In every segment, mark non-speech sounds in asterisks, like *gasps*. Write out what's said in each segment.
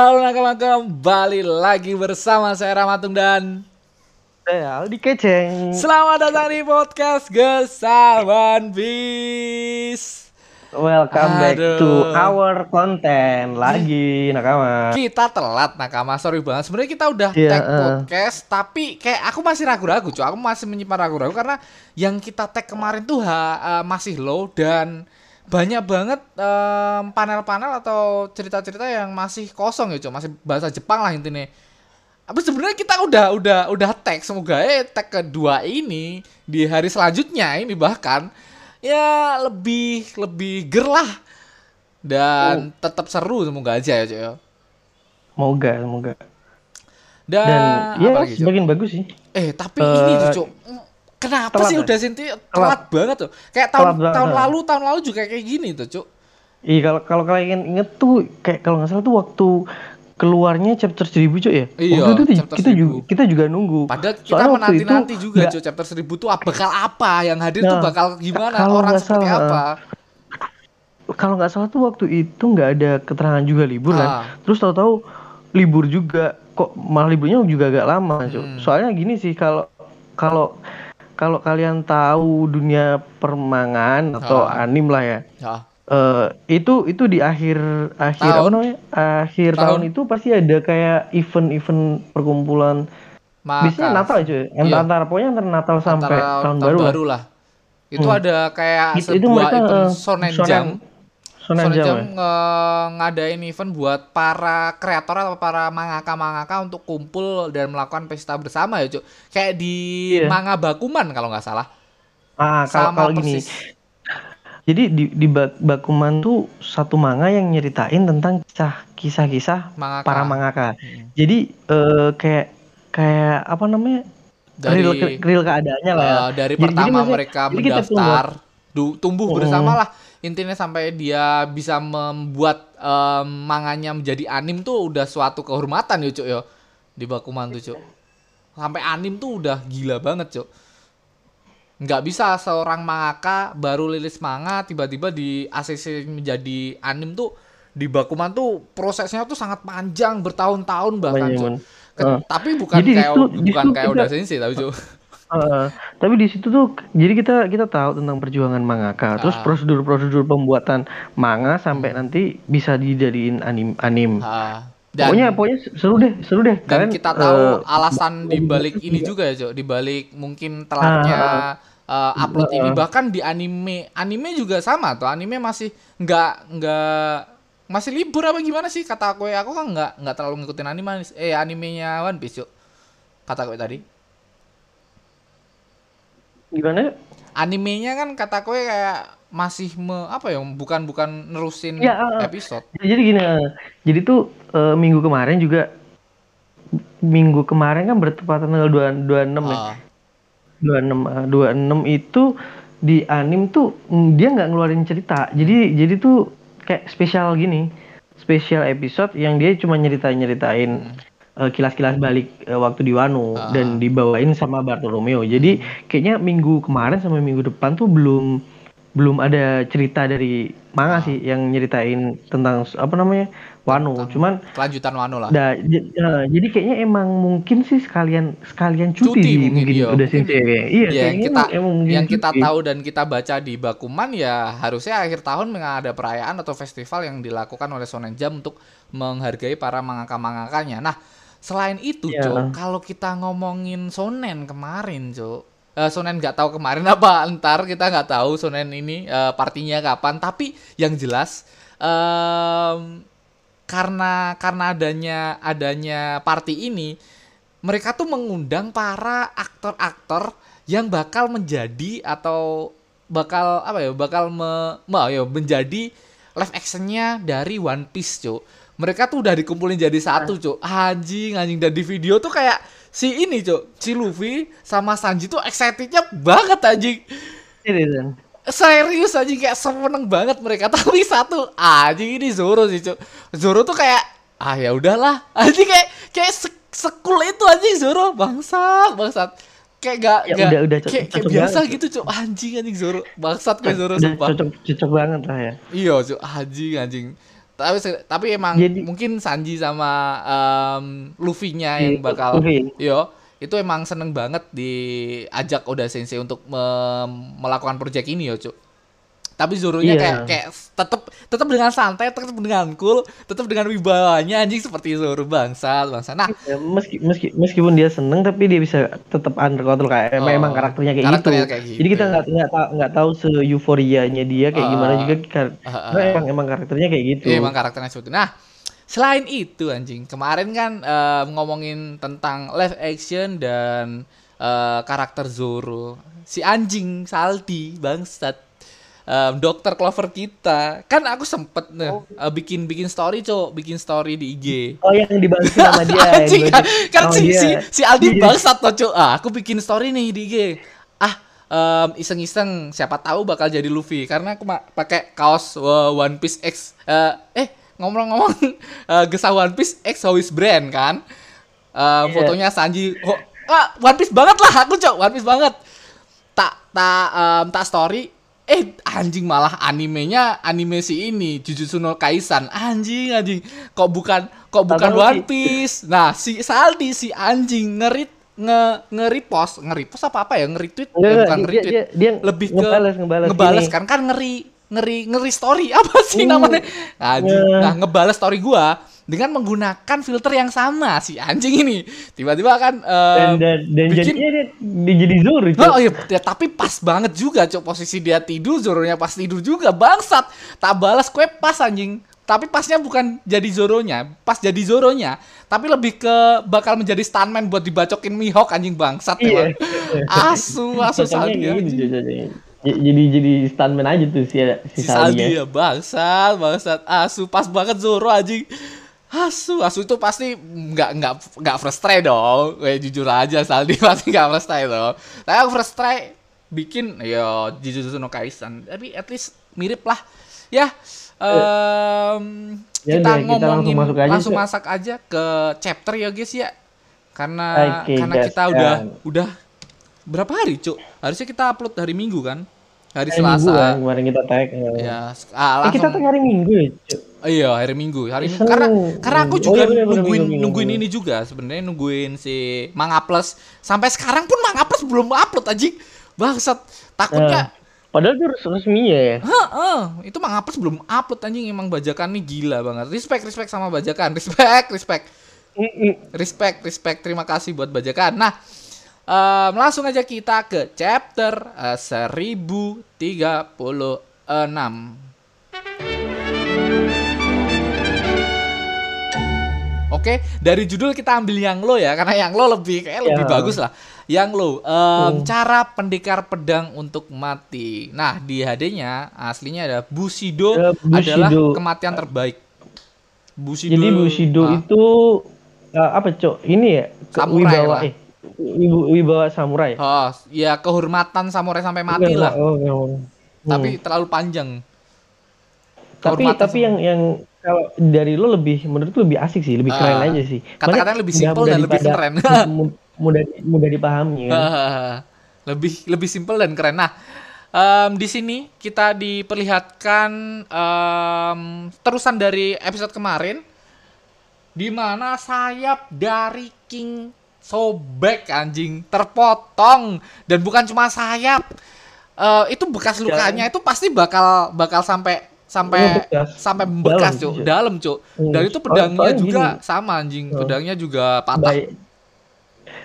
Halo nakama kembali lagi bersama saya Ramatung dan Saya Aldi Keceng. Selamat datang di podcast One Piece Welcome back Aduh. to our content lagi nakama. Kita telat nakama, sorry banget Sebenarnya kita udah Iya, tag eh. podcast Tapi kayak aku masih ragu-ragu cuy Aku masih menyimpan ragu-ragu Karena yang kita tag kemarin tuh ha, eh, masih low Dan banyak banget em, panel-panel atau cerita-cerita yang masih kosong ya cuy Masih bahasa Jepang lah intinya Tapi sebenarnya kita udah udah udah tag semoga eh tag kedua ini di hari selanjutnya ini bahkan ya lebih lebih ger lah dan tetap seru semoga aja ya cuy ya. Semoga, semoga. Dan, Dan ya semakin bagus sih. Eh, tapi Eh, ini tuh, Cuk. Kenapa telat sih ya? udah Sinti telat banget tuh? Kayak tahun Telat tahun lalu, tahun lalu juga kayak gini tuh, Cuk. Iya kalau kalau kalian inget tuh kayak kalau nggak salah tuh waktu keluarnya chapter 1000 cuy ya. Iya, Waktu itu kita 1000. juga kita juga nunggu. Padahal kita Soalnya menanti-nanti itu juga, Cuk, chapter 1000 tuh bakal apa? Yang hadir tuh Nah, bakal gimana? kalau Orang seperti salah, apa? Kalau nggak salah tuh waktu itu nggak ada keterangan juga libur Ah. kan. Terus tahu-tahu libur juga kok malah liburnya juga agak lama cuy. Hmm. Soalnya gini sih kalau kalau kalau kalian tahu dunia permangan atau Ah. anim lah ya. Ya. eh itu itu di akhir akhir apa Tahun. namanya akhir Tahun. tahun. itu pasti ada kayak event-event perkumpulan biasanya Maka Natal ya cuy antara, Iya. antara pokoknya antara Natal sampai antara tahun, baru, lah lah. Itu Hmm. ada kayak Itu- itu sebuah mereka, event eh, Shonen shonen-. Shonen Jam ya? ngadain event buat para kreator atau para mangaka-mangaka untuk kumpul dan melakukan pesta bersama ya, Cuk. Kayak di Iya. manga Bakuman kalau nggak salah. ah kalau Sama kalau gini persis. jadi di di Bak- Bakuman tuh satu manga yang nyeritain tentang kisah kisah-kisah Mangaka. para mangaka Hmm. jadi eh, kayak kayak apa namanya Dari real, real keadaannya lah ya. eh, dari Jadi- jadi pertama maksudnya- mereka jadi kita mendaftar, du- tumbuh Hmm. bersama lah. Intinya sampai dia bisa membuat em, manganya menjadi anim tuh udah suatu kehormatan ya, Cuk ya. Di Bakuman tuh, Cuk. Sampai anim tuh udah gila banget, Cuk. nggak bisa seorang mangaka baru lilis manga tiba-tiba di ACC menjadi anim tuh di Bakuman tuh prosesnya tuh sangat panjang bertahun-tahun bahkan Banyak, Cuk. Ke- Ah. tapi bukan Jadi kayak bukan kayak udah sensei tahu Cuk. Heeh. tapi di situ tuh jadi kita kita tahu tentang perjuangan mangaka, terus Ah. prosedur-prosedur pembuatan manga sampai nanti bisa dijadiin anim anim. Ah, dan pokoknya pokoknya seru deh, seru deh. dan Kalian, kita tahu eh, alasan di balik ini juga. ya Cuk, di balik mungkin telatnya eh, upload ini. Bahkan di anime anime juga sama tuh. Anime masih nggak nggak masih libur apa gimana sih? Kata aku aku kan nggak nggak terlalu ngikutin anime. Eh animenya One Piece Cuk. kata aku tadi gimana? animenya kan kata aku kayak masih me, apa ya bukan bukan nerusin Ya, ah, ah. episode Jadi gini, eh, jadi tuh eh, minggu kemarin juga minggu kemarin kan bertepatan tanggal 2 26 ya. Ah, 26 eh, 26 itu di anim tuh mm, dia nggak ngeluarin cerita. Jadi jadi tuh kayak spesial gini. Spesial episode yang dia cuma nyeritain-nyeritain eh, kilas-kilas balik eh, waktu di Wano Ah. dan dibawain sama Bartolomeo. Jadi kayaknya minggu kemarin sama minggu depan tuh belum belum ada cerita dari manga Ah. sih yang nyeritain tentang apa namanya Wano. Tentang Cuman kelanjutan Wano lah j- eh, jadi kayaknya emang mungkin sih sekalian sekalian cuti, Cuti sih mungkin, mungkin iya. udah sensei kayaknya. Iya, Ya, kita emang, mungkin yang kita cuti. tahu dan kita baca di Bakuman ya harusnya akhir tahun ada perayaan atau festival yang dilakukan oleh Shonen Jump untuk menghargai para mangaka-mangakanya. Nah, selain itu, Iya. Cok, kalau kita ngomongin Shonen kemarin, Cok. eh, Shonen nggak tahu kemarin *laughs* apa, ntar kita nggak tahu Shonen ini eh, partinya kapan. Tapi yang jelas em, karena karena adanya adanya party ini mereka tuh mengundang para aktor-aktor yang bakal menjadi atau bakal apa ya bakal me, me- ya, menjadi live actionnya dari One Piece cuk mereka tuh udah dikumpulin jadi satu cuk. Anjing anjing. Dan di video tuh kayak si ini cuk. Si Luffy sama Sanji tuh excitednya banget anjing. Serius aja kayak seneng banget mereka. *laughs* Tapi satu anjing ini Zoro sih cuk. Zoro tuh kayak ah ya udahlah. Anjing kayak kayak se sekul itu anjing. Zoro bangsat bangsat. Kayak gak, Ya gak udah- udah cocok- kayak, kayak cocok biasa banget, gitu cuk. Anjing anjing Zoro. Bangsat kayak Zoro Udah sumpah. cocok cocok banget lah ya. iya cuk. Anjing anjing Tapi tapi emang Jadi- mungkin Sanji sama em, Luffy-nya yang Si bakal Luffy. yo itu emang seneng banget diajak Oda Sensei untuk mem- melakukan project ini yo, Cuk. Tapi Zoro-nya Iya. kayak kayak tetap tetap dengan santai, tetap dengan cool, tetap dengan wibawanya anjing seperti Zoro bangsa, bangsa. Nah, Ya, meski, meski meskipun dia seneng tapi dia bisa tetap under control kayak Oh, emang karakternya kayak karakternya gitu. kayak gitu. Jadi kita nggak nggak tahu nggak tahu se euforianya dia kayak Ah, gimana juga kar- ah, ah, karena emang emang karakternya kayak gitu. Iya emang karakternya seperti itu. Nah, selain itu anjing, kemarin kan eh, ngomongin tentang live action dan eh, karakter Zoro. Si anjing Saldi bangsat. Em, dokter Clover kita. Kan aku sempet nih eh, bikin bikin story, Cok, bikin story di IG. Oh yang dibantu sama *laughs* dia. Anjing kan, kan sama si, dia. si, si Aldi Iya. bangsat toh Cuk. Ah, aku bikin story nih di IG. Ah, em, iseng-iseng siapa tahu bakal jadi Luffy karena aku pakai kaos uh, One Piece X eh eh ngomong-ngomong *laughs* eh, gesah One Piece X Hois brand kan. Eh, Iya. fotonya Sanji oh, ah, One Piece banget lah aku Cuk, One Piece banget. Tak tak em, tak story eh anjing malah animenya anime si ini Jujutsu no Kaisen. Anjing anjing. Kok bukan kok bukan Tahu One. Piece? Nah si Saldi si anjing ngerit nge nge-repost nge-repost apa apa ya? Nge-retweet? Enggak, ya, enggak, bukan dia- retweet dia- dia lebih ke ngebales- ngebales. ngebales gini. kan? Kan ngeri ngeri ngeri story. *laughs* Apa sih namanya? Anjing. Ya. nah ngebales story gua dengan menggunakan filter yang sama si anjing ini tiba-tiba kan eh, dan dan, dan bikin- jadinya dia, dia jadi Zoro. Oh iya, ya, tapi pas banget juga cok posisi dia tidur, Zoronya pas tidur juga bangsat. Tak balas kue pas anjing. Tapi pasnya bukan jadi Zoronya, pas jadi Zoronya, tapi lebih ke bakal menjadi stuntman buat dibacokin Mihawk anjing bangsat Iya. Asu, *laughs* asu kayak gitu, jadi jadi stuntman aja tuh si Si si, Saldi Saldi ya. ya bangsat, bangsat. Asu pas banget Zoro anjing. Asu, asu itu pasti nggak nggak nggak frustrate dong. Kayak jujur aja Saldi *laughs* pasti nggak frustrate dong. Tapi aku frustrate bikin ya Jujutsu no Kaisen. Tapi at least mirip lah. Ya, em, Ya kita udah, kita ngomongin langsung masuk aja, langsung masak aja ke chapter ya guys ya. Karena Oke, karena gas, kita udah kan. udah berapa hari, Cuk? Harusnya kita upload hari Minggu kan? Hari Hari Minggu Selasa. kan, kemarin kita tag. Ya, ah, Eh, kita tag hari Minggu ya, Cuk. Iya, hari Minggu. Hari Minggu. Karena karena aku Oh, juga iya, bener, bener, nungguin Minggu, nungguin Minggu. ini juga sebenarnya nungguin si Manga Plus. Sampai sekarang pun Manga Plus belum upload anjing. Bangsat. Takutnya Nah, padahal itu res- resminya ya. Heeh, itu Manga Plus belum upload anjing emang bajakan nih gila banget. Respect, respect sama bajakan. Respect, respect. Respect, respect. Terima kasih buat bajakan. Nah, em, langsung aja kita ke chapter eh, 1036. Oke, dari judul kita ambil yang lo ya, karena yang lo lebih kayak lebih Ya. bagus lah. Yang lo, em, Hmm. cara pendekar pedang untuk mati. Nah, di HD-nya aslinya ada Bushido, Ya, Bushido. adalah kematian terbaik. Bushido. Jadi Bushido ah, itu uh, apa, Cok? Ini ya ke- Samurai wibawa lah. eh wibawa samurai. Oh, ya kehormatan samurai sampai mati Enggak, lah. Oh, enggak, oh. Tapi Hmm. terlalu panjang. Tapi tapi yang yang kalau dari lo lebih menurut lo lebih asik sih, lebih keren Ah, aja sih. Maksudnya lebih simpel dan lebih keren. mu- *laughs* mudah mudah dipahami kan. lebih lebih simpel dan keren. Nah, em, di sini kita diperlihatkan em, terusan dari episode kemarin, di mana sayap dari King sobek anjing terpotong dan bukan cuma sayap, Eh, itu bekas lukanya itu pasti bakal bakal sampai sampai Iya, bekas. sampai membekas Dalam, cuk Cuk. dalam cuk Hmm. dan itu pedangnya juga gini. sama anjing Hmm. pedangnya juga patah Bay-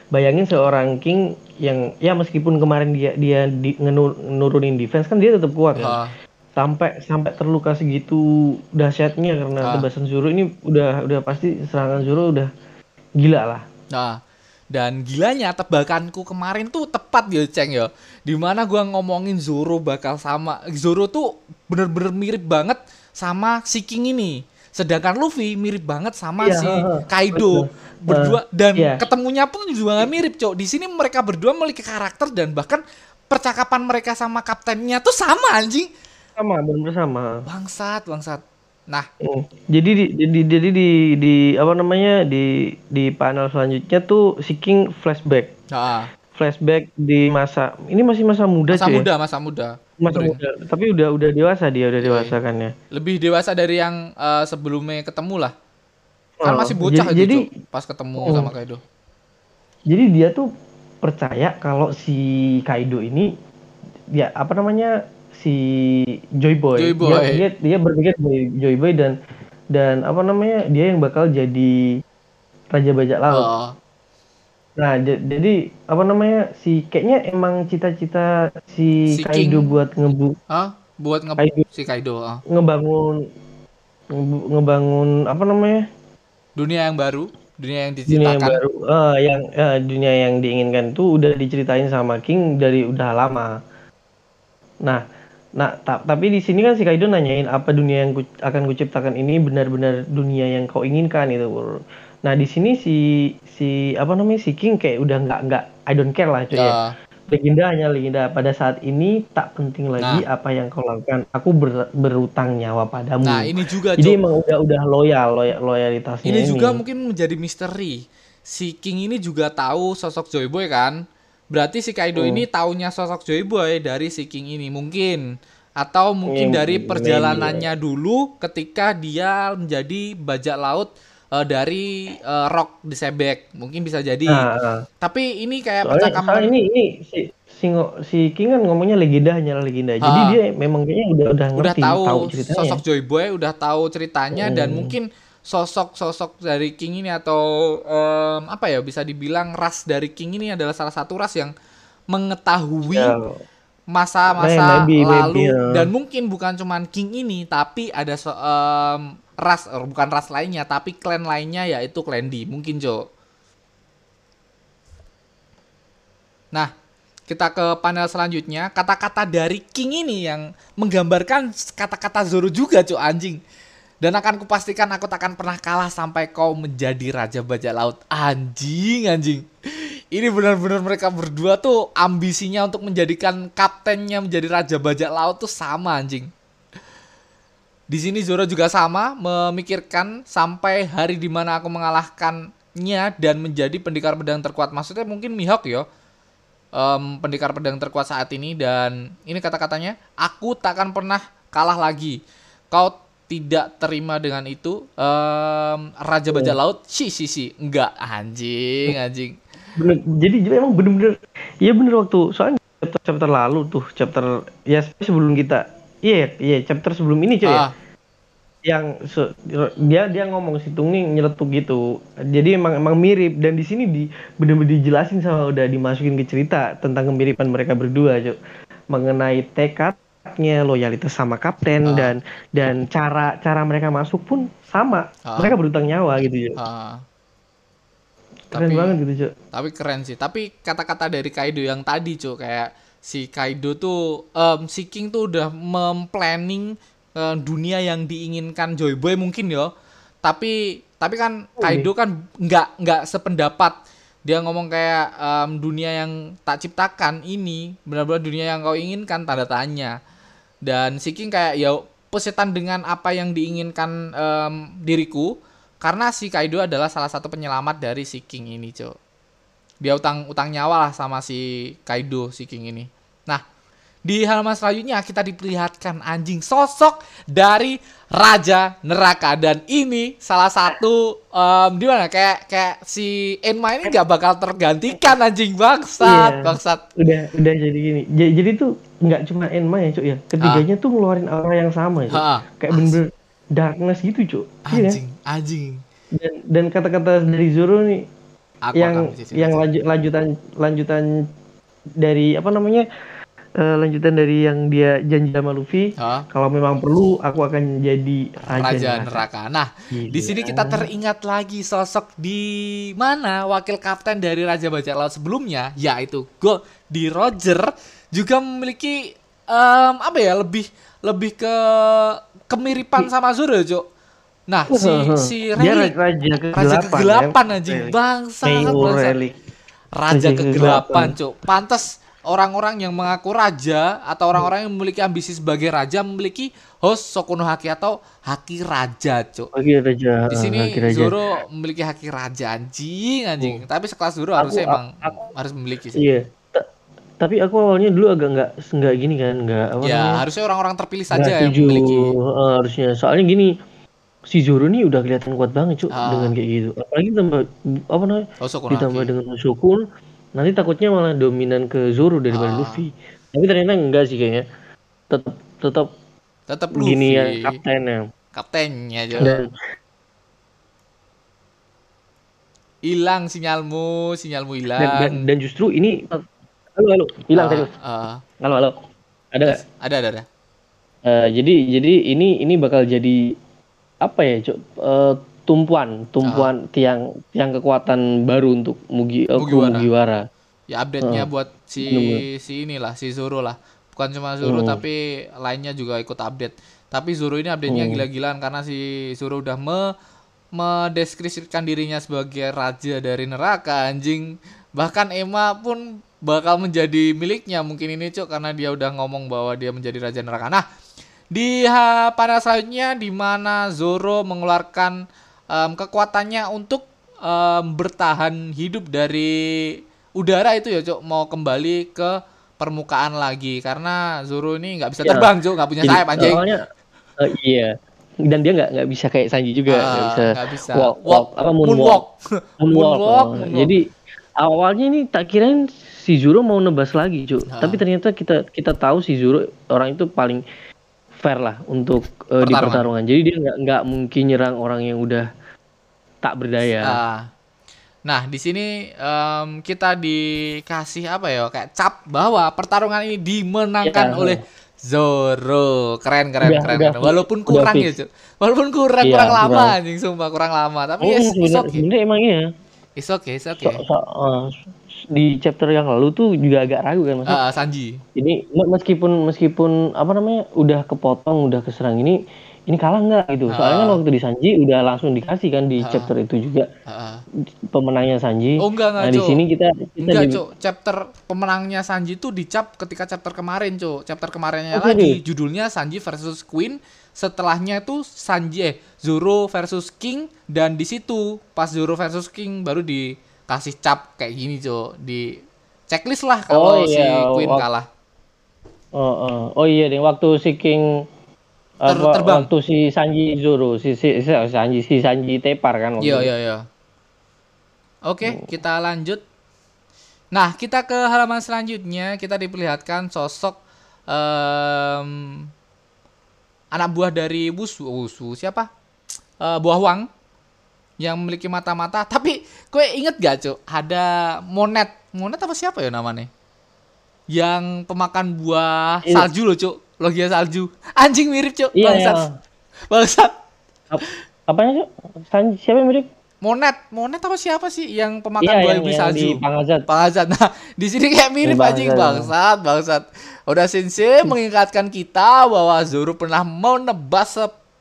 bayangin seorang king yang ya meskipun kemarin dia dia di, ngenu- nurunin defense kan dia tetap kuat kan. Sampai sampai terluka segitu dahsyatnya Ah. karena tebasan Zoro ini udah udah pasti serangan Zoro udah gila lah. Nah, dan gilanya tebakanku kemarin tuh tepat ya, Ceng ya. Di mana gua ngomongin Zoro bakal sama Zoro tuh bener-bener mirip banget sama si King ini. Sedangkan Luffy mirip banget sama Iya, si Kaido. betul. Berdua dan iya. ketemunya pun juga nggak mirip, Cok. Di sini mereka berdua memiliki karakter dan bahkan percakapan mereka sama kaptennya tuh sama anjing. Sama benar sama. Bangsat, bangsat. Nah, Hmm. Jadi di, jadi jadi di di apa namanya di di panel selanjutnya tuh si King flashback. nah, Flashback di masa ini masih masa muda masa cuy ya? muda, masa muda. Masih muda, tapi udah udah dewasa dia, udah dewasa kan ya. lebih dewasa dari yang eh, sebelumnya ketemu lah. Kan Oh, masih bocah jadi- gitu, jadi- pas ketemu Oh. sama Kaido. Jadi dia tuh percaya kalau si Kaido ini ya apa namanya si Joy Boy. Joy Boy. Dia, dia dia berpikir Joy, Joy Boy dan dan apa namanya dia yang bakal jadi raja bajak laut. Oh, Nah, jadi apa namanya si kayaknya emang cita-cita si, Si Kaido King. buat ngebu ah, buat nge Kaido. si Kaido. ah. ngebangun ngebangun apa namanya Dunia yang baru, dunia yang dunia yang diciptakan. baru eh, yang eh, dunia yang diinginkan tuh udah diceritain sama King dari udah lama. Nah, nah ta- tapi di sini kan si Kaido nanyain apa dunia yang ku- akan kuciptakan ini benar-benar dunia yang kau inginkan itu. Nah di sini si si apa namanya si King kayak udah nggak nggak I don't care lah cuy ya. Ah, Legenda hanya legenda. Pada saat ini tak penting lagi apa yang kau lakukan. Aku ber- berutang nyawa padamu. nah, ini juga Jadi emang udah udah loyal, loyal loyalitasnya Ini ini. juga mungkin menjadi misteri. Si King ini juga tahu sosok Joy Boy kan? Berarti si Kaido Hmm. ini taunya sosok Joy Boy dari si King ini mungkin atau mungkin Maybe, dari maybe, perjalanannya dulu ketika dia menjadi bajak laut eh, dari eh, Rock di Sebek. Mungkin bisa jadi. Ah, ah. Tapi ini kayak Soalnya, percakapan soalnya ini ini si si, si King kan ngomongnya legenda hanya legenda. Jadi Ah. dia memang kayaknya udah udah udah ngerti, tahu, ceritanya. sosok Joy Boy, udah tahu ceritanya dan Hmm. mungkin sosok-sosok dari King ini atau em, apa ya bisa dibilang ras dari King ini adalah salah satu ras yang mengetahui Ya, masa-masa Maybe, maybe, lalu ya. dan mungkin bukan cuman King ini tapi ada so- em, ras bukan ras lainnya tapi klan lainnya yaitu klan D mungkin Jo. Nah, kita ke panel selanjutnya. Kata-kata dari King ini yang menggambarkan kata-kata Zoro juga, cuy anjing. Dan akan kupastikan aku tak akan pernah kalah sampai kau menjadi raja bajak laut. Anjing, anjing. Ini benar-benar mereka berdua tuh ambisinya untuk menjadikan kaptennya menjadi raja bajak laut tuh sama anjing. Di sini Zoro juga sama memikirkan sampai hari di mana aku mengalahkannya dan menjadi pendekar pedang terkuat. Maksudnya mungkin Mihawk ya em, pendekar pedang terkuat saat ini. Dan ini kata-katanya aku takkan pernah kalah lagi. Kau tidak terima dengan itu. Em, raja bajak laut si si si enggak. Anjing anjing. Bener, jadi jadi emang bener-bener iya bener waktu soalnya chapter chapter lalu tuh chapter ya sebelum kita iya iya chapter sebelum ini cuy ya. Ah, yang se- dia dia ngomong si Tungning nyeletuk gitu. Jadi emang emang mirip. Dan di sini di bener-bener dijelasin sama udah dimasukin ke cerita tentang kemiripan mereka berdua cuy. Mengenai tekadnya loyalitas sama kapten Ah. dan dan cara cara mereka masuk pun sama. Ah. mereka berutang nyawa gitu cuy. Ah. keren Tapi- banget gitu cuy. tapi keren sih. Tapi kata-kata dari Kaido yang tadi cuy kayak si Kaido tuh em, si King tuh udah memplanning eh, dunia yang diinginkan Joy Boy mungkin ya. Tapi tapi kan Kaido kan nggak nggak sependapat. Dia ngomong kayak em, dunia yang tak ciptakan ini benar-benar dunia yang kau inginkan tanda tanya. Dan si King kayak ya pesetan dengan apa yang diinginkan em, diriku. Karena si Kaido adalah salah satu penyelamat dari si King ini, Cok. Dia utang utang nyawa lah sama si Kaido si King ini. Nah, di halaman selanjutnya kita diperlihatkan anjing sosok dari Raja Neraka dan ini salah satu em di mana kayak kayak si Enma ini nggak bakal tergantikan anjing bangsat, Iya. bangsat. udah udah jadi gini Ja- jadi tuh nggak cuma Enma ya cuk ya ketiganya tuh ngeluarin aura yang sama ya Cuk. Kayak bener-bener darkness gitu cuk Iya kan? anjing, anjing. dan dan kata-kata dari Zoro nih Aku yang akan yang lanjut lanjutan lanjutan dari apa namanya eh, lanjutan dari yang dia janji sama Luffy Ha? kalau memang perlu aku akan jadi raja, Raja neraka. Nah, Gila. di sini kita teringat lagi sosok di mana wakil kapten dari Raja Bajak Laut sebelumnya, yaitu Go di Roger juga memiliki em, apa ya lebih lebih ke kemiripan sama Zoro, Cok. Nah, si si dia Relic, raja kegelapan, Raja kegelapan ya. anjing, bangsa, bangsa. Raja kegelapan. Cok. Pantas orang-orang yang mengaku raja atau orang-orang yang memiliki ambisi sebagai raja memiliki host Sokuno Haki atau haki raja, Cok. Oke raja Di sini Haki raja. Zoro memiliki haki raja anjing anjing. Tapi sekelas Zoro harusnya Aku- emang harus memiliki sih. Iya. Ta- tapi aku awalnya dulu agak nggak nggak gini kan nggak apa Ya, namanya harusnya orang-orang terpilih saja yang memiliki. eh, harusnya soalnya gini si Zoro nih udah kelihatan kuat banget cuk Ah. dengan kayak gitu apalagi tambah apa namanya Oh, ditambah dengan Shokun nanti takutnya malah dominan ke Zoro daripada Ah. Luffy tapi ternyata enggak sih kayaknya tetap tetap Tetap gini ya Luffy. kaptennya Kaptennya aja. Hilang sinyalmu, sinyalmu hilang. dan, dan, dan justru ini halo halo hilang Ah, serius ah. halo halo ada nggak ada, ada, ada. Eh, jadi jadi ini ini bakal jadi apa ya cok Eh, tumpuan tumpuan tiang tiang kekuatan baru untuk Mugi, kru Mugiwara. Mugiwara. Ya update-nya buat si si inilah si Zoro lah. Bukan cuma Zoro Hmm. tapi lainnya juga ikut update. Tapi Zoro ini update-nya Hmm. gila-gilaan karena si Zoro udah me mendeskripsikan dirinya sebagai raja dari neraka anjing. Bahkan Emma pun bakal menjadi miliknya mungkin ini cok karena dia udah ngomong bahwa dia menjadi raja neraka. Nah, di ha, pada selanjutnya di mana Zoro mengeluarkan em, kekuatannya untuk em, bertahan hidup dari udara itu ya cok mau kembali ke permukaan lagi karena Zoro ini nggak bisa Ya. terbang cok nggak punya sayap anjing Awalnya eh, iya. Dan dia nggak nggak bisa kayak Sanji juga, nggak Ah, bisa, nggak bisa. walk, Walk. walk, apa moonwalk. Moonwalk. *laughs* Moonwalk. Moonwalk, Oh, moonwalk. Jadi awalnya ini tak kirain si Zoro mau nebas lagi, Cuk. Ah. Tapi ternyata kita kita tahu si Zoro orang itu paling fair lah untuk eh, di Pertarungan. Jadi dia nggak nggak mungkin nyerang orang yang udah tak berdaya. Ah. Nah, di sini em, kita dikasih apa ya kayak cap bahwa pertarungan ini dimenangkan Ya. oleh Zoro. Keren keren Udah- keren. udah keren. Walaupun Udah kurang fix. ya. Walaupun kurang Iya, kurang lama anjing sumpah kurang lama. Tapi Oh, yes, it's sebenarnya okay. emang iya. It's okay, it's So- okay. so- eh, di chapter yang lalu tuh juga agak ragu kan maksudnya. Ah, Sanji. Ini me- meskipun meskipun apa namanya udah kepotong, udah keserang ini ini kalah nggak gitu. Soalnya kan Ah. waktu di Sanji udah langsung dikasih kan di Ah. chapter itu juga Ah, ah. pemenangnya Sanji. Oh enggak enggak, Nah, di sini kita kita Enggak, di-. Chapter pemenangnya Sanji tuh dicap ketika chapter kemarin, Cuk. Chapter kemarinnya Oh, lagi judulnya Sanji versus Queen. Setelahnya itu Sanji eh Zoro versus King dan di situ pas Zoro versus King baru dikasih cap kayak gini, Cuk. Di checklist lah kalau Oh, si iya, Queen wak- kalah. Oh, oh. Oh iya, deh waktu si King Ter- terbang. waktu si Sanji Zoro, si, si, si Sanji si Sanji tepar kan Iya, iya, iya. Oke, Oh. kita lanjut. Nah, kita ke halaman selanjutnya. Kita diperlihatkan sosok em, anak buah dari Wusu. Wusu siapa? Eh, buah Wang yang memiliki mata-mata. Tapi, kue inget gak, Cuk? Ada Monet. Monet apa siapa ya namanya? Yang pemakan buah Iya. salju loh, Cuk. Logia salju. Anjing mirip, Cuk. Iya, Bangsat. iya. Bangsat. Ap- apanya Cuk? Sanji siapa yang mirip? Monet, Monet apa siapa sih yang pemakan Iya, buah yang, iblis yang salju? di Pangazat. Bangsat. Nah, di sini kayak mirip Bangsat. anjing bangsat, bangsat. Udah Sensei *laughs* mengingatkan kita bahwa Zoro pernah mau nebas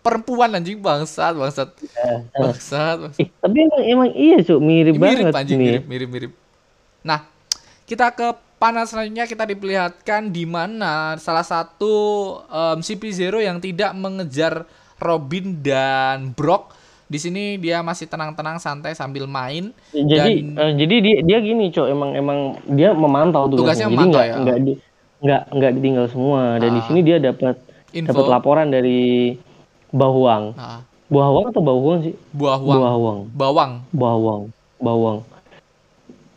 perempuan anjing bangsat, bangsat. Eh, eh. Bangsat. bangsat. Eh, tapi emang emang iya Cuk, mirip, Mirip banget anjing, ini. ya. mirip, mirip, mirip. Nah, kita ke panel selanjutnya kita diperlihatkan di mana salah satu em, CP0 yang tidak mengejar Robin dan Brock. Di sini dia masih tenang-tenang santai sambil main. Jadi Dan- eh, jadi dia dia gini Cuk, emang emang dia memantau Tugasnya tugasnya. Jadi nggak ya. nggak di- nggak nggak ditinggal semua dan di Ah. sini dia dapat dapat laporan dari Bahuang. Nah, Bahuang atau Bahuang sih? buah wang. Bahuang. Bawang. Bawang, bawang.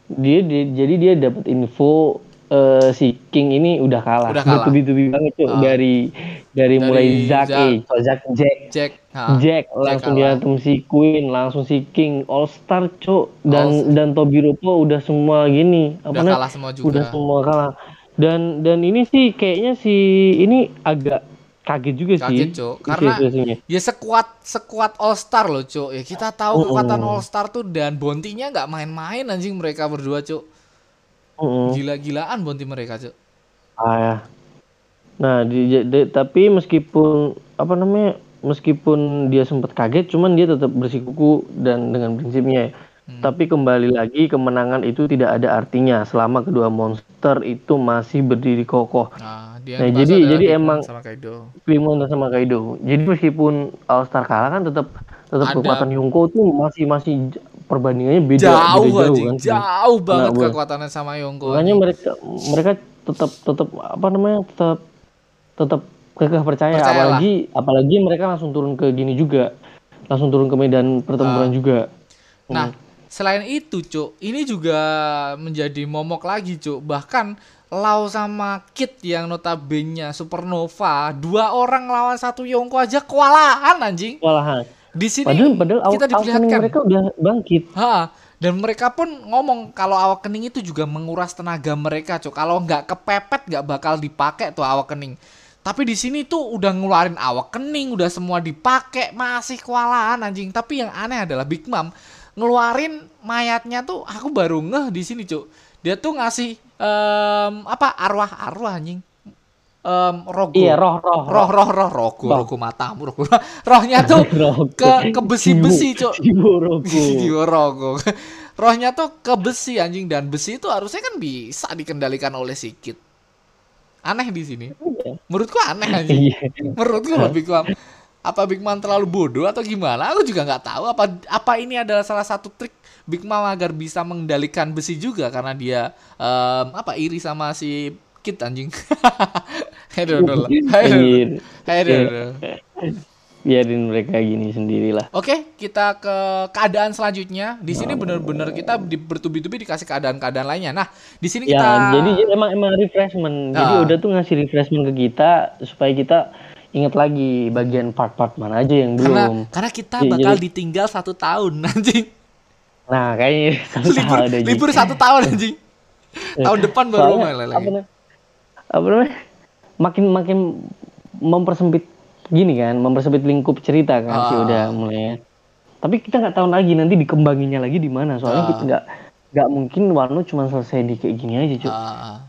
Dia, dia- jadi dia dapat info eh, si King ini udah kalah. Udah kalah. Bertubi-tubi banget tuh Ah. dari dari mulai Dari Zack, Zack. eh, Zack Jack, Jack. Jack langsung diantem si Queen, langsung si King, All Star cok dan All- dan Tobiropo udah semua gini Udah namanya? kalah semua juga. Udah semua kalah. Dan dan ini sih kayaknya si ini agak kaget juga sih. Kaget, Cok. Karena situasinya. Ya sekuat sekuat All Star loh, Cuk. Ya kita tahu Mm-mm. kekuatan All Star tuh dan bontinya nggak main-main anjing mereka berdua, Cuk. Mm-mm. Gila-gilaan bonti mereka, Cuk. Ah ya. Nah, di, di- tapi meskipun apa namanya, meskipun dia sempat kaget, cuman dia tetap bersikuku dan dengan prinsipnya. Hmm. Tapi kembali lagi kemenangan itu tidak ada artinya selama kedua monster itu masih berdiri kokoh. Nah, dia Nah, jadi- jadi emang- sama Kaido. Klimon sama Kaido. Jadi meskipun All Star kalah kan tetap tetap kekuatan Yonko tuh masih masih perbandingannya beda Jauh, beda jauh kan. jauh banget gua- kekuatannya sama Yonko. Makanya anjing. mereka mereka tetap tetap apa namanya tetap tetap kekeh percaya Percayalah. apalagi apalagi mereka langsung turun ke gini juga langsung turun ke medan pertempuran juga. Nah, selain itu, Cuk, ini juga menjadi momok lagi, Cuk. Bahkan Lau sama Kit yang notabene supernova, dua orang lawan satu Yonko aja kewalahan anjing. Walahan. Di sini Padahal padahal kita diperlihatkan. mereka udah bangkit. Ha, dan mereka pun ngomong kalau awak kening itu juga menguras tenaga mereka, Cuk. Kalau nggak kepepet nggak bakal dipakai tuh awak kening. Tapi di sini tuh udah ngeluarin awak kening, udah semua dipakai, masih kewalahan anjing. Tapi yang aneh adalah Big Mom ngeluarin mayatnya tuh aku baru ngeh di sini, Cuk. Dia tuh ngasih em, apa arwah-arwah anjing. Em, rogo. Iya, roh roh roh roh roh rogo, Roh. rogo matamu, rogo. Rohnya tuh *laughs* ke ke besi-besi, Cuk. *laughs* Jiwo rogo. Rohnya tuh ke besi anjing dan besi itu harusnya kan bisa dikendalikan oleh sikit. Aneh di sini. Menurutku aneh anjing. Iya. Menurutku Big Mom. Apa Big Mom terlalu bodoh atau gimana? Aku juga nggak tahu. Apa apa ini adalah salah satu trik Big Mom agar bisa mengendalikan besi juga karena dia em, apa iri sama si Kit anjing. Aduh, aduh, aduh. Aduh, Iya. aduh, aduh. Biarin mereka gini sendirilah. Oke, kita ke keadaan selanjutnya. Di sini benar-benar kita di, bertubi-tubi dikasih keadaan-keadaan lainnya. Nah, di sini kita Ya, jadi emang emang refreshment. Jadi Ah. udah tuh ngasih refreshment ke kita supaya kita ingat lagi bagian part-part mana aja yang karena belum. karena kita Iya, bakal jadi- ditinggal satu tahun *laughs* anjing. Nah, kayaknya satu libur tahun aja. libur satu tahun anjing. tahun depan baru Soalnya, mulai lagi. Apa namanya? Makin makin mempersempit gini kan, mempersempit lingkup cerita kan sih Ah. udah mulai. Tapi kita nggak tahu lagi nanti dikembanginnya lagi di mana. Soalnya Ah. kita nggak nggak mungkin Wano cuma selesai di kayak gini aja, Cuk. Ah,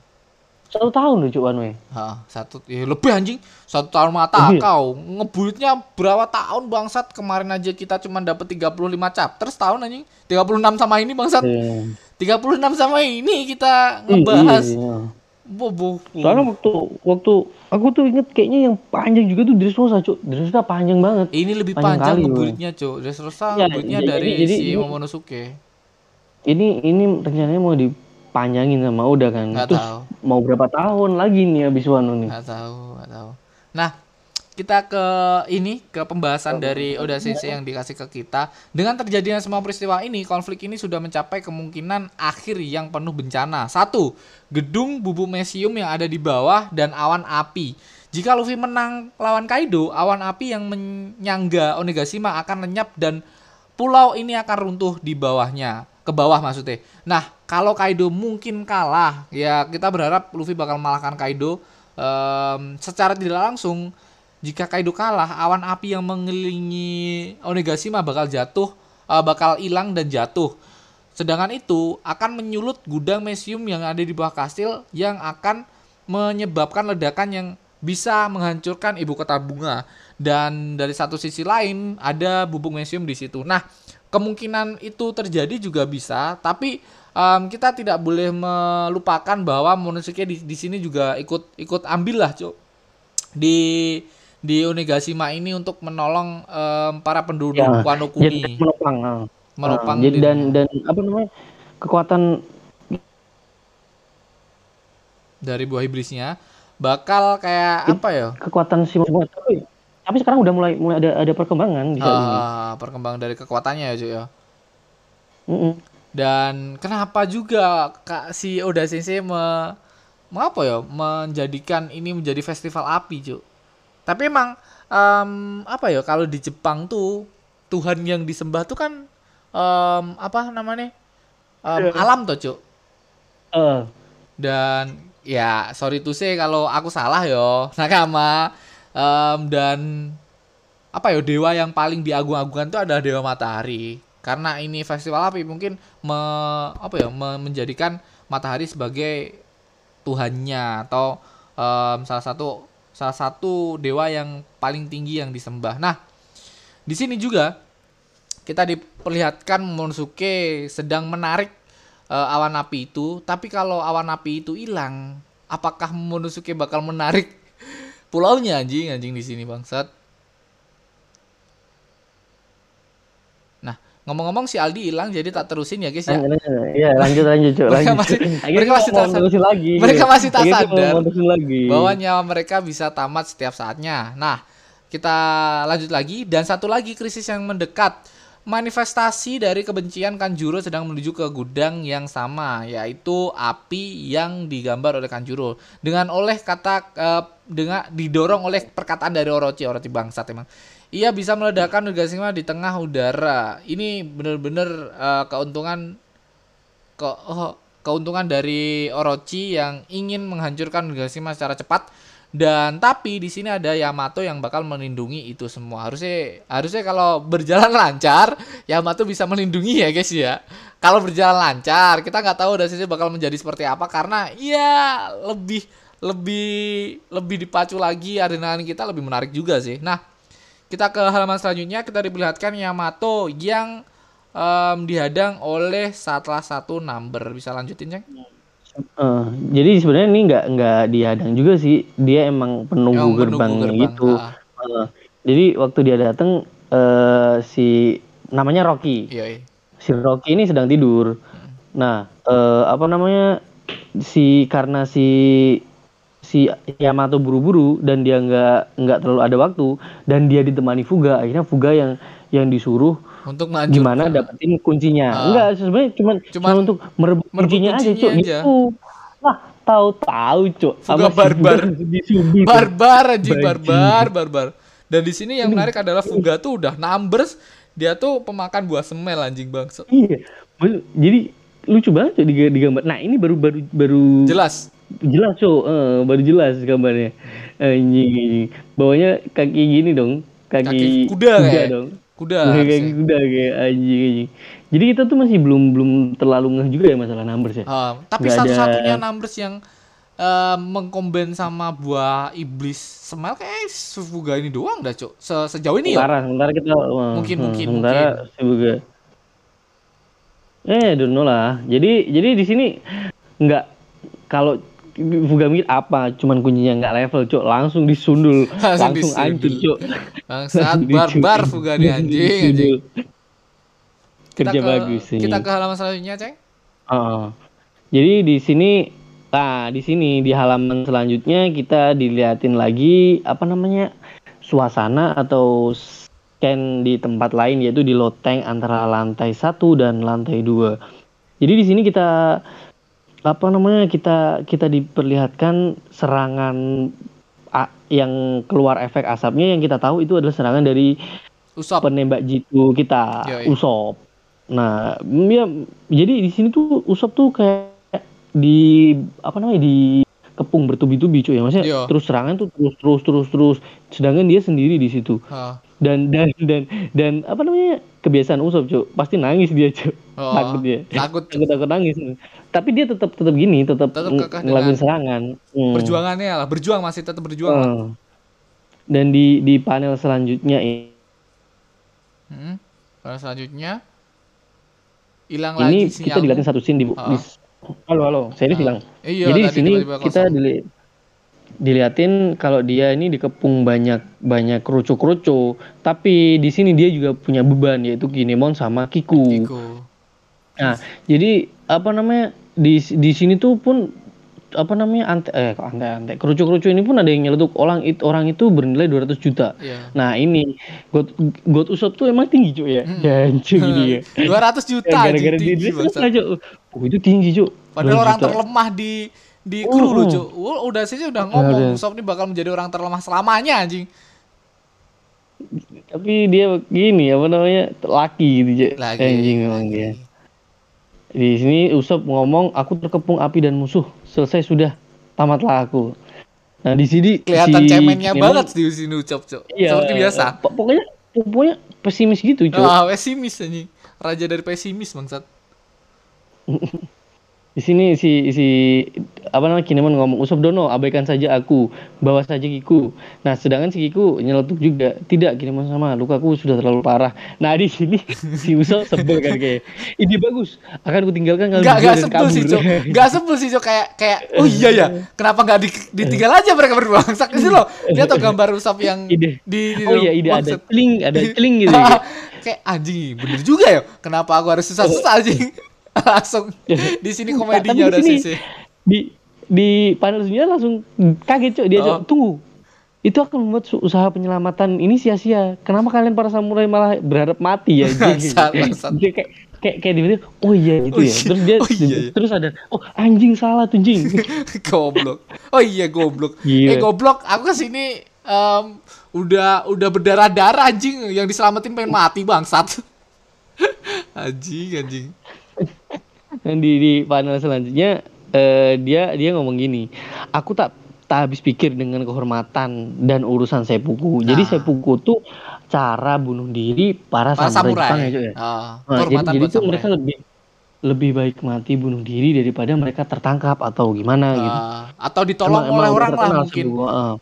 Satu tahun loh, Cuk Wano ya. ah, satu ya, lebih anjing satu tahun mata Lebih. kau ngebulitnya berapa tahun bangsat kemarin aja kita cuma dapat 35 chapter setahun anjing 36 sama ini bangsat Iya. 36 sama ini kita ngebahas Iya. bobo Soalnya waktu waktu aku tuh inget kayaknya yang panjang juga tuh Dressrosa, Cuk. Dressrosa panjang banget. Ini lebih Panjang panjang kali, ngebulitnya, Cuk. Dressrosa Ya, ngebulitnya jadi- dari jadi si Momonosuke. Ini ini rencananya mau dipanjangin sama Oda kan. Nggak Terus tahu. Mau berapa tahun lagi nih abis Wano nih? Nggak tahu, nggak tahu. Nah, kita ke ini ke pembahasan dari Oda Sensei yang dikasih ke kita. Dengan terjadinya semua peristiwa ini, konflik ini sudah mencapai kemungkinan akhir yang penuh bencana. Satu, gedung bubuk mesium yang ada di bawah dan awan api. Jika Luffy menang lawan Kaido, awan api yang menyangga Onigashima akan lenyap dan pulau ini akan runtuh di bawahnya. Ke bawah maksudnya. Nah, kalau Kaido mungkin kalah, ya kita berharap Luffy bakal mengalahkan Kaido. Em, secara tidak langsung, jika Kaido kalah, awan api yang mengelilingi Onigashima bakal jatuh, eh, bakal hilang dan jatuh. Sedangkan itu akan menyulut gudang mesium yang ada di bawah kastil yang akan menyebabkan ledakan yang bisa menghancurkan ibu kota bunga. Dan dari satu sisi lain ada bubuk mesium di situ. Nah, kemungkinan itu terjadi juga bisa, tapi em, kita tidak boleh melupakan bahwa Monosuke di, di sini juga ikut ikut ambil lah, Cuk. Di di Onigashima ini untuk menolong em, para penduduk Ya, Wano Jadi Kuni menopang. ah. menopang Ah, jadi dan dan apa namanya? Kekuatan dari buah iblisnya bakal kayak apa ya? kekuatan si tapi sekarang udah mulai mulai ada ada perkembangan di saat ini. Ah, perkembangan dari kekuatannya ya, Cuk ya. Dan kenapa juga Kak si Oda Sensei me, me apa ya menjadikan ini menjadi festival api, Cuk. Tapi emang em, apa ya kalau di Jepang tuh Tuhan yang disembah tuh kan em, apa namanya? Em, alam tuh, Cuk. Eh, Dan ya sorry to say kalau aku salah yo *laughs* nakama Em, dan apa ya dewa yang paling diagung-agungkan itu adalah dewa matahari karena ini festival api mungkin me, apa ya me- menjadikan matahari sebagai tuhannya atau em, salah satu salah satu dewa yang paling tinggi yang disembah. Nah di sini juga kita diperlihatkan Momonosuke sedang menarik uh, awan api itu, tapi kalau awan api itu hilang, apakah Momonosuke bakal menarik *laughs* pulaunya? Anjing anjing di sini bangsat? Nah, ngomong-ngomong si Aldi hilang jadi tak terusin ya guys ya. Iya, lanjut lanjut, Cuk. *laughs* Mereka lanjut. masih- Akhirnya mereka masih tak sadar. lagi. Mereka masih tak sadar lagi. bahwa nyawa mereka bisa tamat setiap saatnya. Nah, kita lanjut lagi dan satu lagi krisis yang mendekat. Manifestasi dari kebencian Kanjuro sedang menuju ke gudang yang sama, yaitu api yang digambar oleh Kanjuro dengan oleh kata eh, dengan didorong oleh perkataan dari Orochi, Orochi bangsat emang. Ia bisa meledakkan Nagashima di tengah udara. Ini benar-benar eh, keuntungan ke oh, keuntungan dari Orochi yang ingin menghancurkan Nagashima secara cepat dan tapi di sini ada Yamato yang bakal melindungi itu semua. Harusnya harusnya kalau berjalan lancar Yamato bisa melindungi ya guys ya. Kalau berjalan lancar kita nggak tahu dari bakal menjadi seperti apa karena ya lebih lebih lebih dipacu lagi adrenalin kita lebih menarik juga sih. Nah, kita ke halaman selanjutnya kita diperlihatkan Yamato yang em, dihadang oleh salah satu number. Bisa lanjutin, Ceng? Eh, jadi sebenarnya ini nggak nggak dihadang juga sih. Dia emang penunggu penunggu gerbangnya gerbang, gitu. ah. Eh, jadi waktu dia datang eh si namanya Rocky. Iya, iya. Si Rocky ini sedang tidur. Nah, eh, apa namanya? Si karena si si Yamato buru-buru dan dia nggak nggak terlalu ada waktu dan dia ditemani Fuga. Akhirnya Fuga yang yang disuruh Untuk menghancurkan. gimana dapetin kuncinya. Ah. Enggak, sebenarnya Cuman cuman untuk merebut, merebut kuncinya, aja, kuncinya Cuk. aja. Gitu. Wah, tahu-tahu, Cuk. Fuga Sama si barbar. Barbar Bajing. barbar barbar dan di sini yang menarik adalah Fuga tuh udah numbers dia tuh pemakan buah semel anjing bangsa Iya. Jadi lucu banget diga- digambar. Nah, ini baru baru baru jelas jelas, Cuk. Eh, baru jelas gambarnya. Anjing, anjing. Bawahnya kaki gini dong. Kaki, Kaki kuda kayak. dong. kuda harusnya. kuda kayak anjing, anjing. Jadi kita tuh masih belum belum terlalu ngeh juga ya masalah numbers ya. Ah, tapi ada- satu-satunya numbers yang eh, mengkombin sama buah iblis semel kayak si Fuga ini doang dah cuk Se- sejauh ini ya Sementara, kita wah, Mungkin, hmm, mungkin, sementara si Buga. Eh, don't know lah. Jadi jadi di sini nggak kalau Fuga mikir apa, cuman kuncinya nggak level, cok, langsung disundul, *laughs* Langsung langsung, disundul. cok. bangsat barbar Fuga nih anjing anjing kita Kerja ke, bagus ini. kita ke halaman selanjutnya ceng. Jadi di sini nah di sini di halaman selanjutnya kita diliatin lagi apa namanya suasana atau scan di tempat lain yaitu di loteng antara lantai satu dan lantai dua. Jadi di sini kita apa namanya kita kita diperlihatkan serangan a- yang keluar efek asapnya yang kita tahu itu adalah serangan dari Usop penembak jitu kita Yoi. Usop. Nah, ya jadi di sini tuh Usop tuh kayak di apa namanya di kepung bertubi-tubi cuy. Ya maksudnya Iya. terus serangan tuh terus terus terus terus. Sedangkan dia sendiri di situ. Dan dan dan dan apa namanya kebiasaan Usop cuy. Pasti nangis dia cuy. Oh, takut dia. Takut. Takut takut nangis tapi dia tetap tetap gini tetap ngelakuin dengan serangan Hmm. perjuangannya lah berjuang masih tetap berjuang lah. Hmm. dan di di panel selanjutnya ini Hmm. Lalu selanjutnya hilang ini lagi kita dilihatin satu scene di, Ah. di- halo halo saya Ah. bilang Iya, jadi di sini kita dili, dilihatin kalau dia ini dikepung banyak banyak kerucu-kerucu tapi di sini dia juga punya beban yaitu Kinemon sama Kiku. Iku. Nah jadi apa namanya di di sini tuh pun apa namanya ante eh kok ante ante kerucu-kerucu ini pun ada yang nyeletuk orang itu orang itu bernilai 200 juta. Iya. Nah ini God God Usop tuh emang tinggi cuy ya. Hmm. Jancu *laughs* gini ya. 200 *laughs* juta Ya, gara-gara tinggi di aja. *laughs* Oh itu tinggi cuy. Padahal 200 orang juta. terlemah di di kru Oh. loh, Cuk. Wah, udah sih udah ngomong Ada. Usop ini bakal menjadi orang terlemah selamanya anjing. Tapi dia gini apa namanya laki gitu cuy. Anjing memang dia. Di sini Usop ngomong aku terkepung api dan musuh. Selesai sudah. Tamatlah aku. Nah di sini Kelihatan si cemennya Kinemon- banget di sini Ucap, Cuk. Iya, Seperti biasa. po- Pokoknya pokoknya pesimis gitu cuy. Ah, pesimis anjing. Raja dari pesimis bangsat. *laughs* Di sini si si apa namanya Kinemon ngomong Usop Dono abaikan saja aku bawa saja Kiku nah sedangkan si Kiku nyeletuk juga tidak Kinemon sama lukaku sudah terlalu parah nah di sini *laughs* si Usop sebel kan kayak ini bagus akan ku tinggalkan kalau Gak, gak sebel sih, kabur." Cok. Gak sebel sih, Cok. Kayak, kayak, oh iya ya, kenapa gak di, ditinggal aja mereka berdua? *laughs* Sak itu loh. Dia tau gambar Usap yang Ide. di, di oh iya ide ada celing ada celing gitu *laughs* ya. kayak anjing, bener juga ya. Kenapa aku harus susah-susah anjing? *laughs* Langsung di sini komedinya udah sini, sisi. di di panel sebenarnya langsung kaget cok dia Oh. cok tunggu itu akan membuat usaha penyelamatan ini sia-sia kenapa kalian para samurai malah berharap mati ya *laughs* bangsat. dia kayak kayak kayak dia bilang, oh iya gitu Oh ya iya, terus dia oh iya ya. terus ada oh anjing salah tuh jing *laughs* goblok. Oh iya goblok. Gila. Eh goblok, aku ke sini em, udah udah berdarah-darah anjing yang diselamatin pengen mati bangsat. anjing anjing. Dan di di panel selanjutnya eh, dia dia ngomong gini aku tak tak habis pikir dengan kehormatan dan urusan seppuku jadi Nah. seppuku tuh cara bunuh diri para, Para samurai, Jepang samurai. ya ya? Ah, Nah, jadi jadi tuh mereka lebih lebih baik mati bunuh diri daripada mereka tertangkap atau gimana gitu. Ah, atau ditolong Emang- oleh emang orang lah mungkin. semua, ah.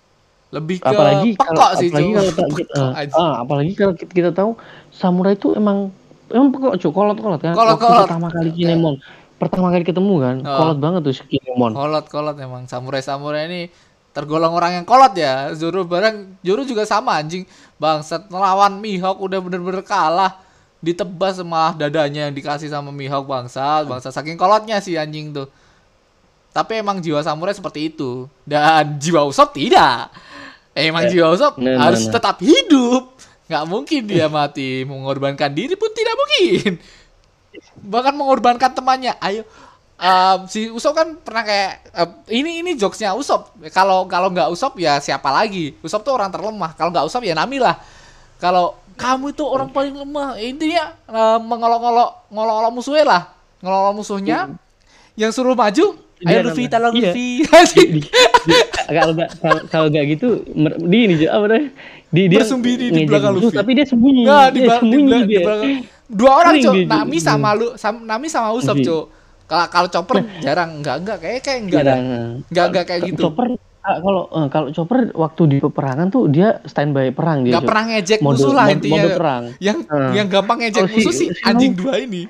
Lebih ke apalagi pekok kalau sih, apalagi kalau anjing. *laughs* ah, apalagi kalau kita, kita tahu samurai itu emang emang pekok cuy kolot kolot kan Kolot, Waktu kolot. pertama kali Kinemon pertama kali ketemu kan Oh. kolot banget tuh Kinemon Kolot kolot emang samurai-samurai ini tergolong orang yang kolot ya. Zoro bareng Zoro juga sama anjing. Bangsat melawan Mihawk udah bener-bener kalah. Ditebas malah dadanya yang dikasih sama Mihawk bangsat. Bangsat saking kolotnya si anjing tuh. Tapi emang jiwa samurai seperti itu. Dan jiwa Usopp tidak. Emang jiwa Usopp Nah, nah, harus nah. tetap hidup. Nggak mungkin dia *laughs* mati. Mengorbankan diri pun tidak mungkin. Bahkan mengorbankan temannya. Ayo. em, si Usop kan pernah kayak em, ini ini jokesnya Usop. Kalau kalau nggak Usop ya siapa lagi? Usop tuh orang terlemah. Kalau nggak Usop ya Nami lah. Kalau kamu itu orang paling lemah, intinya eh, mengolok-olok ngolok-olok musuhnya lah. Ngolok-olok musuhnya yang suruh maju. Dia Ayo Luffy, tolong Iya. *laughs* Luffy. Kalau nggak kalau, nggak gitu di ini apa namanya di dia Bersembunyi di belakang musuh, Luffy. tapi dia sembunyi Nggak, di, dia di, sembunyi di dia belakang. Dua orang, Cok. Nami sama lu, sam- Nami sama Usop. Cok. Kalau kalau Chopper jarang, enggak enggak kayak kayak enggak. Dah. Enggak enggak kayak gitu. Chopper ah, kalau eh, kalau Chopper waktu di peperangan tuh dia standby perang dia Enggak pernah ngejek Mode- musuh lah intinya. mode perang. Yang Hmm. yang gampang ngejek si- musuh sih si anjing dua ini.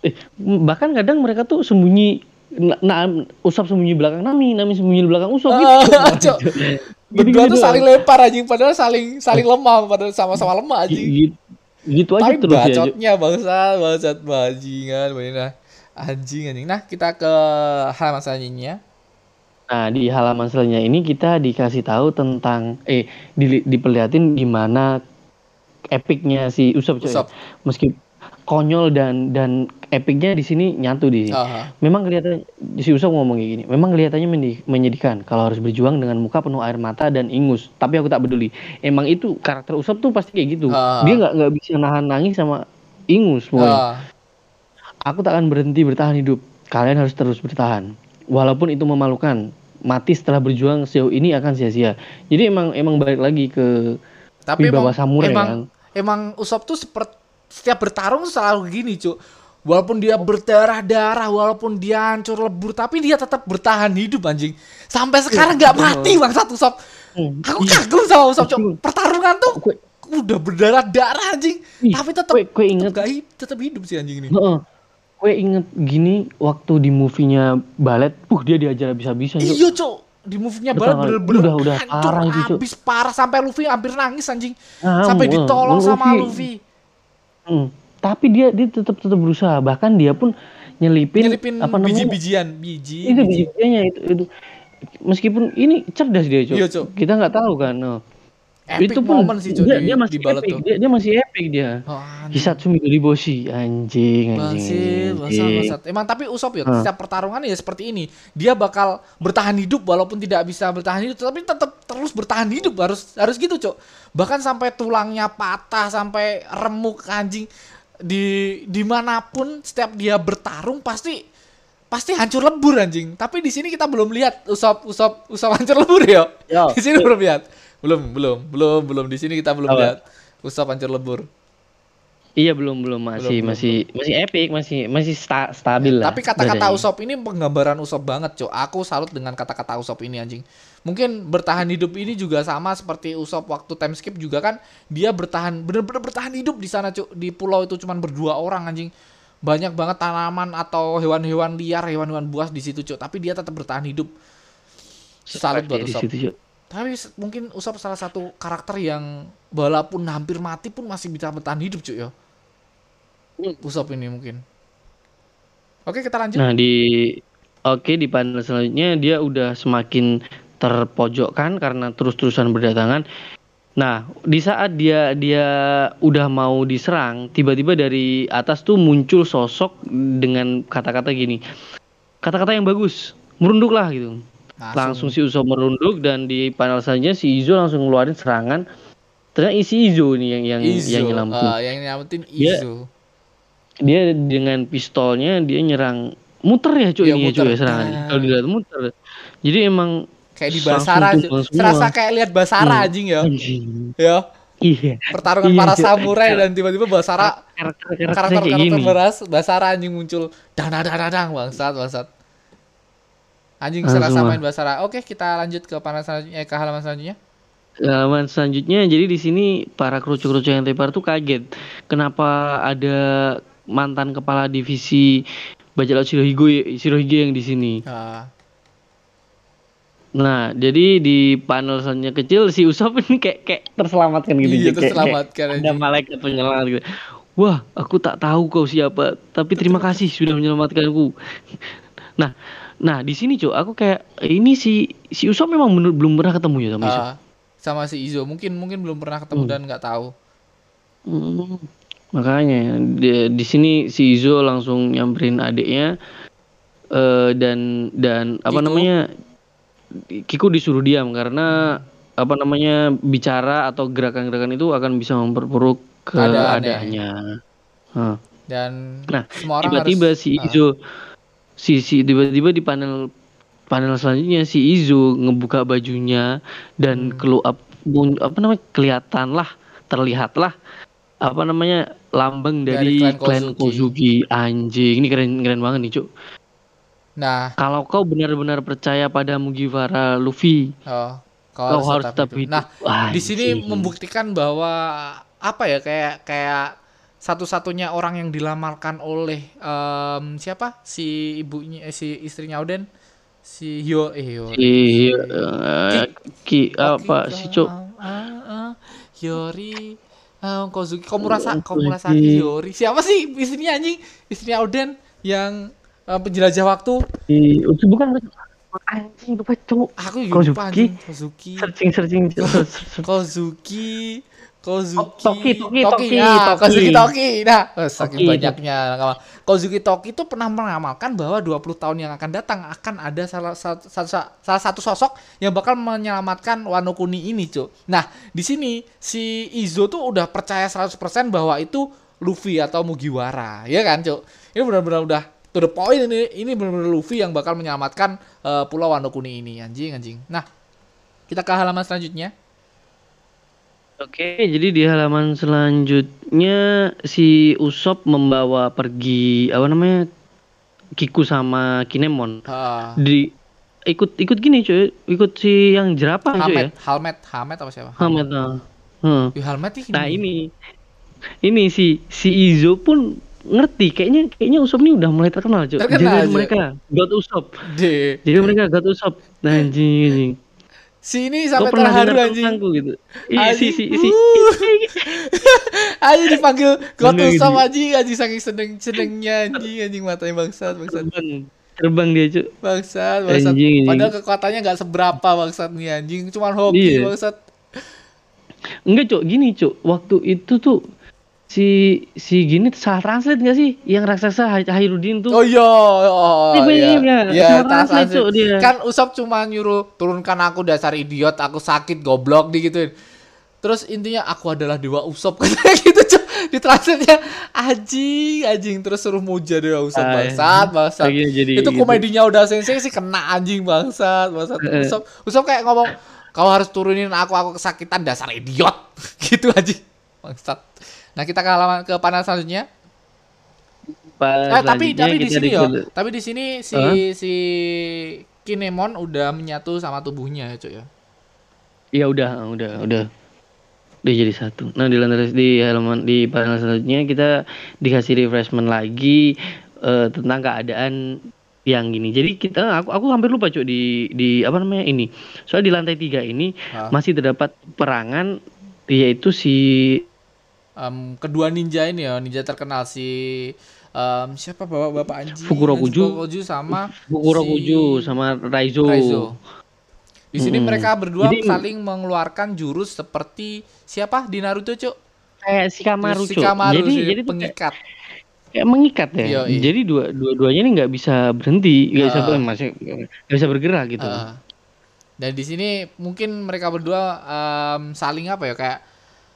Eh, bahkan kadang mereka tuh sembunyi nah, nah, Usap sembunyi belakang Nami, Nami sembunyi di belakang Usap gitu. *laughs* Berdua tuh saling lempar anjing padahal saling saling lemah padahal sama-sama lemah anjing. gitu, gitu aja Tapi terus ya. Bacotnya bangsa, bangsat bajingan, nah. Anjing anjing. Nah, kita ke halaman selanjutnya. Nah, di halaman selanjutnya ini kita dikasih tahu tentang eh di, diperlihatin gimana epicnya si Usop coy. Usopp. Meski konyol dan dan epicnya di sini nyatu di sini. Aha. Memang kelihatan si Usop ngomong kayak gini. Memang kelihatannya menyedihkan kalau harus berjuang dengan muka penuh air mata dan ingus. Tapi aku tak peduli. Emang itu karakter Usop tuh pasti kayak gitu. Ah. Dia nggak nggak bisa nahan nangis sama ingus pokoknya. Aku tak akan berhenti bertahan hidup. Kalian harus terus bertahan. Walaupun itu memalukan. Mati setelah berjuang sejauh ini akan sia-sia. Jadi emang emang balik lagi ke tapi wibawa emang, samurai emang, kan. emang Usop tuh seperti setiap bertarung selalu gini, Cuk. Walaupun dia berdarah-darah, walaupun dia hancur lebur, tapi dia tetap bertahan hidup anjing. Sampai sekarang nggak mati bangsat Usop. Hmm, Aku iya. kagum sama Usop, Cuk. Pertarungan tuh udah berdarah-darah anjing, tapi tetap kue- kue inget. tetap, gak tetap hidup sih anjing ini. Gue inget gini waktu di movie-nya Balet, uh dia diajar habis-habisan. Iya, Cuk. Di movie-nya banget bener-bener udah- udah hancur, parah itu, habis parah sampai Luffy hampir nangis anjing. Nah, sampai ditolong sama Luffy- Luffy. Hmm. Tapi dia dia tetap tetap berusaha. Bahkan dia pun nyelipin, Nyelipin apa namanya? biji-bijian, biji. itu biji. bijinya itu, itu meskipun ini cerdas dia cok Iya, Cuk. kita nggak tahu kan no. Epic itu pun moment sih, dia, di- dia masih di epic tuh. dia, dia masih epic dia Oh. Hisatsu Midoriboshi anjing anjing, Bangsat, bangsat, anjing. bangsat. Emang tapi Usop ya, setiap pertarungan ya seperti ini. Dia bakal bertahan hidup walaupun tidak bisa bertahan hidup, tapi tetap terus bertahan hidup harus harus gitu, Cok. Bahkan sampai tulangnya patah, sampai remuk anjing di di mana pun setiap dia bertarung pasti pasti hancur lebur anjing. Tapi di sini kita belum lihat Usop Usop Usop hancur lebur ya. Yo. Di sini belum lihat. Belum, belum, belum, belum di sini kita belum Apa? lihat Usop hancur lebur. Iya belum belum masih Belum, belum, masih masih epic masih masih sta- stabil lah. Tapi kata-kata. Usop ini penggambaran Usop banget, Cok. Aku salut dengan kata-kata Usop ini anjing. Mungkin bertahan hidup ini juga sama seperti Usop waktu time skip juga kan dia bertahan bener-bener bertahan hidup di sana, Cok. Di pulau itu cuman berdua orang anjing. Banyak banget tanaman atau hewan-hewan liar, hewan-hewan buas di situ, Cok. Tapi dia tetap bertahan hidup. Salut buat Usop. situ. Tapi mungkin Usop salah satu karakter yang walaupun hampir mati pun masih bisa bertahan hidup, Cok ya. Hmm. Usop ini mungkin. Oke, kita lanjut. Nah di oke di panel selanjutnya dia udah semakin terpojokkan karena terus-terusan berdatangan. Nah di saat dia dia udah mau diserang, tiba-tiba dari atas tuh muncul sosok dengan kata-kata gini, kata-kata yang bagus, merunduklah gitu. Langsung si Usopp merunduk dan di panel selanjutnya si Izo langsung ngeluarin serangan. Ternyata isi Izo nih yang yang Izo, yang nyelamatin. ah, yang nyelamatin Dia- Izo. dia dengan pistolnya dia nyerang muter ya cuy Iya, ini ya cuy muter. ya serangan Nah. kalau dilihat muter jadi emang kayak di langsung Basara serasa kayak lihat Basara Hmm. anjing ya anjing ya iya pertarungan Iya, para samurai dan tiba-tiba Basara karakter karakternya karakter kayak karakter gini beras Basara anjing muncul dang dang dang, dang bangsat bangsat anjing Langsung serasa lah. main Basara oke kita lanjut ke panel selanjutnya eh, ke halaman selanjutnya. Halaman selanjutnya jadi di sini para kerucu-kerucu yang tepar tuh kaget. Kenapa ada mantan kepala divisi bajak laut Shirohige Shirohige yang di sini? Ah, nah jadi di panel selanjutnya kecil si Usopp ini *laughs* kayak kayak terselamatkan gitu. Iya Kayak- kayak- terselamatkan ada anjing. malaikat penyelamat gitu. Wah, aku tak tahu kau siapa, tapi terima kasih sudah menyelamatkanku. *laughs* Nah, nah di sini cuy, aku kayak ini si si Usop memang bener- belum pernah ketemu ya sama Izo. Ah, sama si Izo mungkin mungkin belum pernah ketemu Hmm. dan nggak tahu Hmm, makanya di, di sini si Izo langsung nyamperin adiknya eh, dan dan apa Kiku. namanya Kiku disuruh diam karena apa namanya bicara atau gerakan-gerakan itu akan bisa memperburuk Keadaannya. keadaannya. Hah. dan Nah, semua orang tiba-tiba harus si Ah. Izo si si tiba-tiba di panel panel selanjutnya si Izo ngebuka bajunya dan Hmm. kelu apa namanya kelihatan lah terlihat lah apa namanya lambang Dari dari, klan Kozuki. Kozuki. anjing ini keren keren banget nih cuk nah kalau kau benar-benar percaya pada Mugiwara Luffy oh, kau harus tetap hidup, nah di sini membuktikan bahwa apa ya kayak kayak satu-satunya orang yang dilamarkan oleh em, siapa? Si ibunya eh, si istrinya Oden si Hyo eh Hyo. Si eh, ki apa si cuk? Hyori ah, Kozuki. Komurasa Kozuki. Komurasaki Hyori siapa sih istrinya anjing? Istrinya Oden yang eh, penjelajah waktu. Si itu bukan? Anjing lupa cuk. Aku juga lupa Kozuki? anjing. Kozuki. Searching searching. Kozuki Kozuki Oh, Toki, Toki, Toki, ya, Toki. Kozuki Toki nah eh, saking Toki. banyaknya. Kozuki Toki itu pernah mengamalkan bahwa 20 tahun yang akan datang akan ada salah satu salah, salah satu sosok yang bakal menyelamatkan Wano Kuni ini, Cuk. Nah, di sini si Izo tuh udah percaya 100% bahwa itu Luffy atau Mugiwara, ya kan, Cuk? Ini benar-benar udah to the point ini ini benar-benar Luffy yang bakal menyelamatkan eh, Pulau Wano Kuni ini, anjing anjing. Nah, kita ke halaman selanjutnya. Oke, jadi di halaman selanjutnya si Usop membawa pergi apa namanya Kiku sama Kinemon Ah, di ikut ikut gini cuy, ikut si yang jerapah cuy ya. Halmet, Halmet, Halmet apa siapa? Hamet nah. Hmm. Ih, Halmet ih, Nah ini ini si si Izo pun ngerti kayaknya kayaknya Usop ini udah mulai terkenal cuy. Terkenal, Jadi mereka God Usop. De. Jadi mereka God Usop. Nah, anjing anjing. Si ini sampai terharu anjing. tentangku gitu. Ih, si si si Anjing *laughs* dipanggil God Bener, Usop gitu. anjing anjing saking seneng senengnya anjing anjing matanya bangsat bangsat terbang terbang dia cuy. bangsat bangsat. Anjing, anjing. Padahal kekuatannya nggak seberapa bangsat nih anjing, cuman hoki Iya. bangsat. Enggak, Cuk. Gini, Cuk. Waktu itu tuh si si gini salah translate gak sih? Yang raksasa Hai- Hairudin tuh. Oh iya, oh, Iya, iya, iya, iya, salah tas- translate, Cuk, dia. Kan Usop cuma nyuruh turunkan aku dasar idiot, aku sakit goblok digituin. Terus intinya aku adalah dewa Usop *laughs* katanya gitu cuk. Di translate-nya anjing, anjing terus suruh muja dewa Usop Ah, bangsat, bangsat. Akhirnya jadi Itu gitu. komedinya udah sensei sih kena anjing bangsat, bangsat. Eh. Usop, Usop kayak ngomong kau harus turunin aku, aku kesakitan dasar idiot. *laughs* gitu anjing. Bangsat. Nah, kita ke halaman ke panel selanjutnya. Eh, tapi tapi di sini dikel- tapi di sini si Hah? si Kinemon udah menyatu sama tubuhnya ya, Cuk ya. Ya udah, udah, udah. Udah jadi satu. Nah, di lantai di halaman di panel selanjutnya kita dikasih refreshment lagi eh, tentang keadaan yang gini. Jadi kita aku aku hampir lupa cuy di di apa namanya ini. Soalnya di lantai tiga ini Ah. masih terdapat perangan yaitu si Em, kedua ninja ini ya, ninja terkenal si em, siapa bapak-bapak anjing Fukurokuju. Fukurokuju sama Fukurokuju si sama Raizo. Raizo. Di sini Mm-mm. mereka berdua Jadi- saling mengeluarkan jurus seperti siapa di Naruto, Cuk? Kayak si Kamaru, Si Cuk. Jadi jadi pengikat. kayak mengikat ya. Yoi. Jadi dua dua-duanya ini nggak bisa berhenti, nggak bisa Ah. masih nggak bisa bergerak gitu. Heeh. dan di sini mungkin mereka berdua em, saling apa ya kayak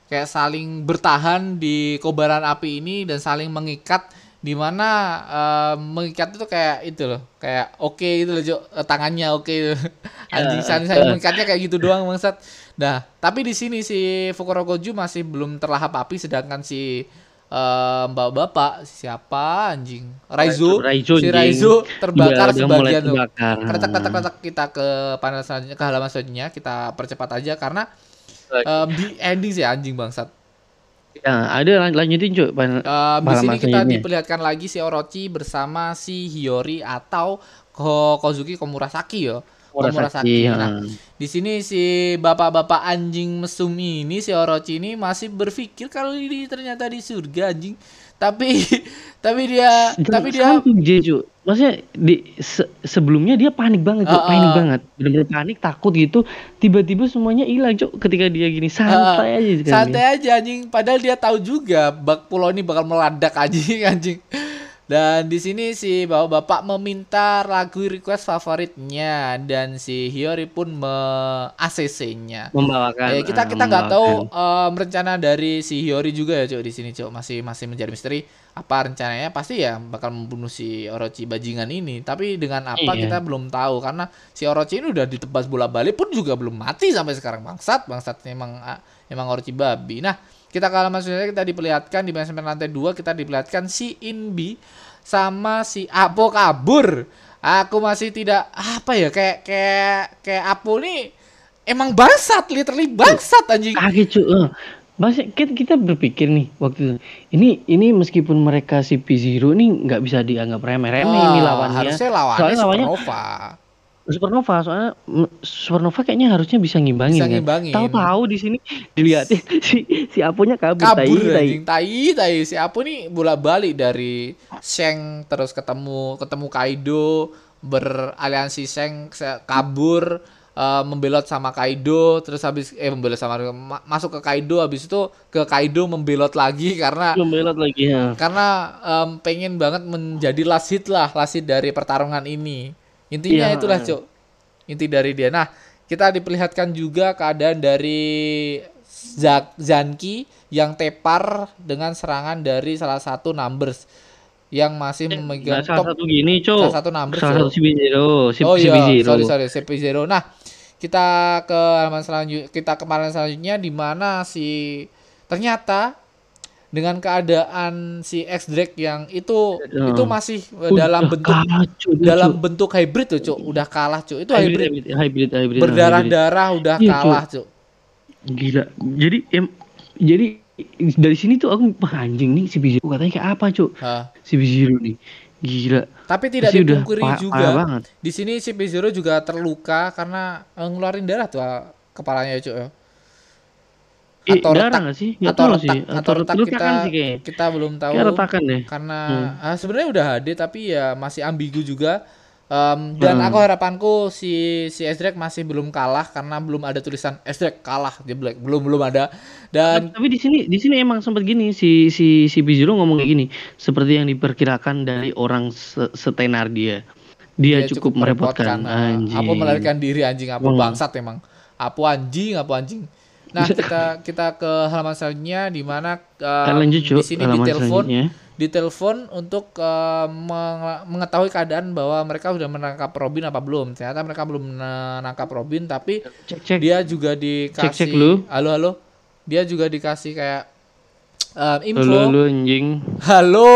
kayak saling bertahan di kobaran api ini dan saling mengikat di mana em, mengikat itu kayak itu loh kayak oke itu loh Cuk. Eh, tangannya oke *laughs* anjing saling saling mengikatnya kayak gitu doang bangsat. Nah tapi di sini si Fukurokoju masih belum terlahap api sedangkan si em, bapak-bapak siapa anjing? Raizo, Raizo, si. Raizo terbakar Udah- udah sebagian tuh. kita ke panel selanjutnya ke halaman selanjutnya kita percepat aja karena em, di ending sih anjing bangsat. Ya, ada lan- lanjutin cuy. Pan- Em, di sini kita selanjutnya. diperlihatkan lagi si Orochi bersama si Hiyori atau Ko Kozuki Komurasaki ya. Murasaki, Nah, ya. di sini si bapak-bapak anjing mesum ini si Orochi ini masih berpikir kalau ini ternyata di surga anjing. Tapi *laughs* tapi dia Dan tapi dia cuy. Maksudnya di se- sebelumnya dia panik banget. Ah, panik ah. banget. Bener-bener panik, takut gitu. Tiba-tiba semuanya hilang, cuy. Ketika dia gini santai aja sekarang. santai aja anjing padahal dia tahu juga bak pulau ini bakal meledak anjing *laughs* anjing dan di sini si bapak-bapak meminta lagu request favoritnya dan si Hiyori pun me ACC-nya. Membawakan. Eh, kita kita nggak tahu em, rencana dari si Hiyori juga ya cok di sini cok. Masih masih menjadi misteri. Apa rencananya? Pasti ya bakal membunuh si Orochi bajingan ini. Tapi dengan apa Iya. kita belum tahu. Karena si Orochi ini udah ditebas bola balik pun juga belum mati sampai sekarang. Bangsat bangsat emang ah, emang Orochi babi. Nah kita ke halaman selanjutnya kita diperlihatkan di basement lantai 2 kita diperlihatkan si Inbi sama si Apo kabur aku masih tidak apa ya kayak kayak kayak Apo nih emang bangsat literally bangsat anjing kaget cuy. Eh, Maksudnya kita, kita berpikir nih waktu itu ini ini meskipun mereka si P0 ini nggak bisa dianggap remeh-remeh ini Ah, lawannya. harusnya lawannya Soalnya lawannya Supernova Supernova soalnya Supernova kayaknya harusnya bisa ngimbangin Bisa kan. ngimbangin. Tahu-tahu di sini dilihatin *laughs* si si Aponya kabur, kabur tai, tai. tai tai si Apo nih bola balik dari Sheng terus ketemu ketemu Kaido beraliansi Sheng kabur eh, membelot sama Kaido terus habis eh membelot sama ma- masuk ke Kaido habis itu ke Kaido membelot lagi *laughs* karena Belum belot lagi ya. karena em, pengen banget menjadi last hit lah last hit dari pertarungan ini intinya Iya. itulah cuk inti dari dia nah kita diperlihatkan juga keadaan dari Zak Zanki yang tepar dengan serangan dari salah satu numbers yang masih memegang Nah, salah top satu gini, Cok. salah satu numbers, Salah Cok. satu CP0, si oh iya CP0. sorry sorry CP0 nah kita ke halaman selanjutnya kita kemarin selanjutnya di mana si ternyata dengan keadaan si X Drake yang itu itu masih eh, Udah dalam bentuk kalah, dia, dalam Cok. bentuk hybrid tuh cuk udah kalah cuk itu hybrid, hybrid, hybrid, hybrid, berdarah-darah udah Iya, kalah cuk Gila. Jadi em, jadi dari sini tuh aku anjing nih si Bizero katanya kayak apa, Cuk? Hah. Si Bizero nih. Gila. tapi tidak Pasti dipungkiri juga banget. di sini si P0 juga terluka karena eh, ngeluarin darah tuh ah, kepalanya cuk ya Eh, atau darah retak nggak sih? Atau tahu retak sih. atau retak kita sih kayaknya. kita belum tahu Kayak retakan deh. karena Hmm. ah, sebenarnya udah HD tapi ya masih ambigu juga Em, dan Hmm. aku harapanku si si Ezreal masih belum kalah karena belum ada tulisan Ezreal kalah di Black belum belum ada dan Tapi di sini di sini emang sempat gini si si si Bizero ngomong kayak gini, seperti yang diperkirakan dari orang se- setenar dia. Dia, cukup, merepotkan. Ah, Anjing. Apa melarikan diri anjing apa Hmm. bangsat emang. Apa anjing apa anjing. Nah, kita kita ke halaman selanjutnya di mana lanjut, Cuk, di sini halaman ditelepon selanjutnya. ditelepon untuk meng- mengetahui keadaan bahwa mereka sudah menangkap Robin apa belum. Ternyata mereka belum menangkap Robin tapi Cek cek. dia juga dikasih Cek-cek lu. halo halo dia juga dikasih kayak Um, info. Halo, halo anjing. Halo,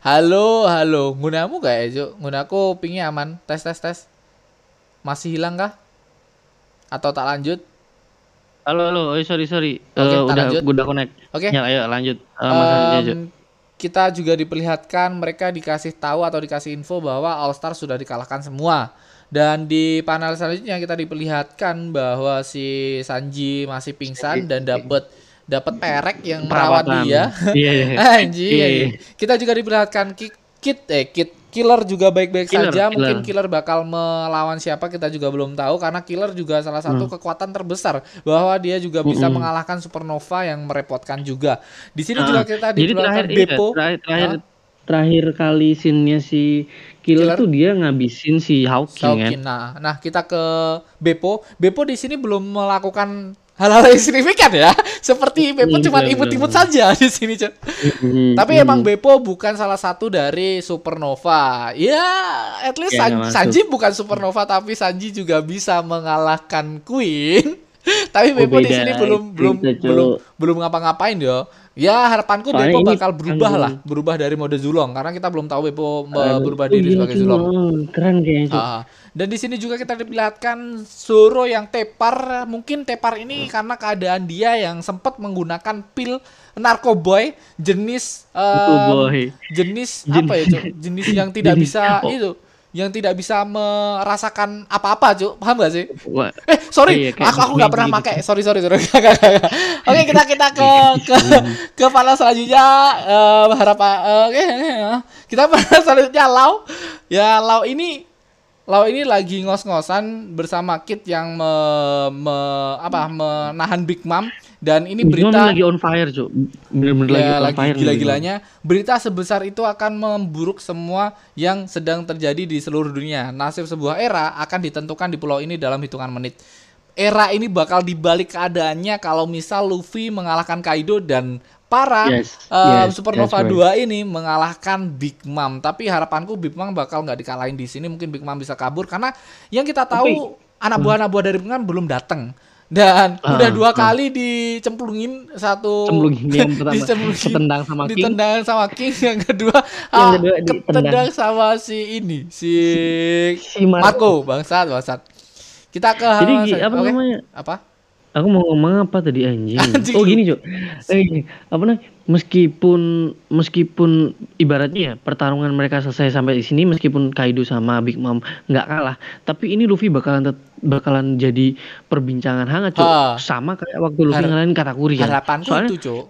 halo, halo. Gunamu gak ya, Cuk? Gunaku pingnya aman. Tes, tes, tes. Masih hilang kah? Atau tak lanjut? Halo, halo. Oh, sorry, sorry. Oke, Eh, tak udah lanjut. udah connect. Oke. Ya, ayo lanjut. Eh, Mas. Em, kita juga diperlihatkan mereka dikasih tahu atau dikasih info bahwa All Star sudah dikalahkan semua. Dan di panel selanjutnya kita diperlihatkan bahwa si Sanji masih pingsan dan dapat dapat perek yang merawat Perawatan. dia. Iya, iya. *laughs* Anjing. Iya, anjing. Kita juga diperlihatkan Ki- Kit eh Kit Killer juga baik-baik saja. killer. Mungkin Killer bakal melawan siapa kita juga belum tahu karena Killer juga salah satu Hmm. kekuatan terbesar bahwa dia juga bisa Mm-mm. mengalahkan Supernova yang merepotkan juga. Di sini Ah, juga kita Jadi diperlihatkan terakhir iya, Beppo. terakhir terakhir, Hah? terakhir kali scene-nya si Killer, Killer? tuh dia ngabisin si Hawking, kan. Saukin. Nah, nah kita ke Beppo. Beppo di sini belum melakukan hal-hal yang signifikan ya. *laughs* Seperti Beppo Hmm, cuma benar, imut-imut benar. saja di sini, Cok. Mm, Tapi mm. emang Beppo bukan salah satu dari Supernova. Ya, at least San-. Sanji bukan Supernova tapi Sanji juga bisa mengalahkan Queen. Tapi Oh, Beppo di sini belum belum belum belum ngapa-ngapain yo. Ya harapanku Soalnya ini bakal berubah lah, berubah dari mode Zulong karena kita belum tahu me- Aduh, berubah diri sebagai. Zulong. Keren kayaknya, Cok. Ah, dan di sini juga kita diperlihatkan Zoro yang tepar, mungkin tepar ini karena keadaan dia yang sempat menggunakan pil narkoboy jenis jenis Jen- apa ya? *laughs* Jenis yang tidak Jenis- bisa itu, yang tidak bisa merasakan apa-apa, Cuk. Paham gak sih? Wah, Eh, sorry, Iya, aku aku nggak pernah gitu. pakai. Sorry, sorry, sorry. *laughs* Nggak. Oke, kita kita ke ke ke panel selanjutnya. Eh harapan eh, oke, eh, kita panel selanjutnya Lau. Ya, Lau ini Lau ini lagi ngos-ngosan bersama Kit yang me, me- apa menahan Big Mom dan ini berita lagi on fire, Cok. Bener-bener lagi ya, on lagi fire. nih, gila-gilanya berita sebesar itu akan memburuk semua yang sedang terjadi di seluruh dunia. Nasib sebuah era akan ditentukan di pulau ini dalam hitungan menit. Era ini bakal dibalik keadaannya kalau misal Luffy mengalahkan Kaido dan para Yes, eh, yes, Supernova right. 2 ini mengalahkan Big Mom. Tapi harapanku Big Mom bakal nggak dikalahin di sini. Mungkin Big Mom bisa kabur karena yang kita tahu anak buah-anak buah dari Big Mom belum datang. Dan Ah, udah dua ah. kali dicemplungin satu Cemplungin yang *laughs* pertama, dicemplungin- ketendang sama King. ditendang sama King yang kedua *laughs* Yang ah, kedua ditendang. ketendang sama si ini si Si Marco. Bangsat bangsat kita ke Jadi apa Oke. namanya? apa Aku mau ngomong apa tadi anjing? *laughs* Anjing. Oh gini, Cok. Eh, apa namanya? Meskipun meskipun ibaratnya ya pertarungan mereka selesai sampai di sini meskipun Kaido sama Big Mom nggak kalah, tapi ini Luffy bakalan tet- bakalan jadi perbincangan hangat, Cok. Ah. Sama kayak waktu Luffy Har- ngalahin Katakuri kan. harapanku Soalnya itu cuk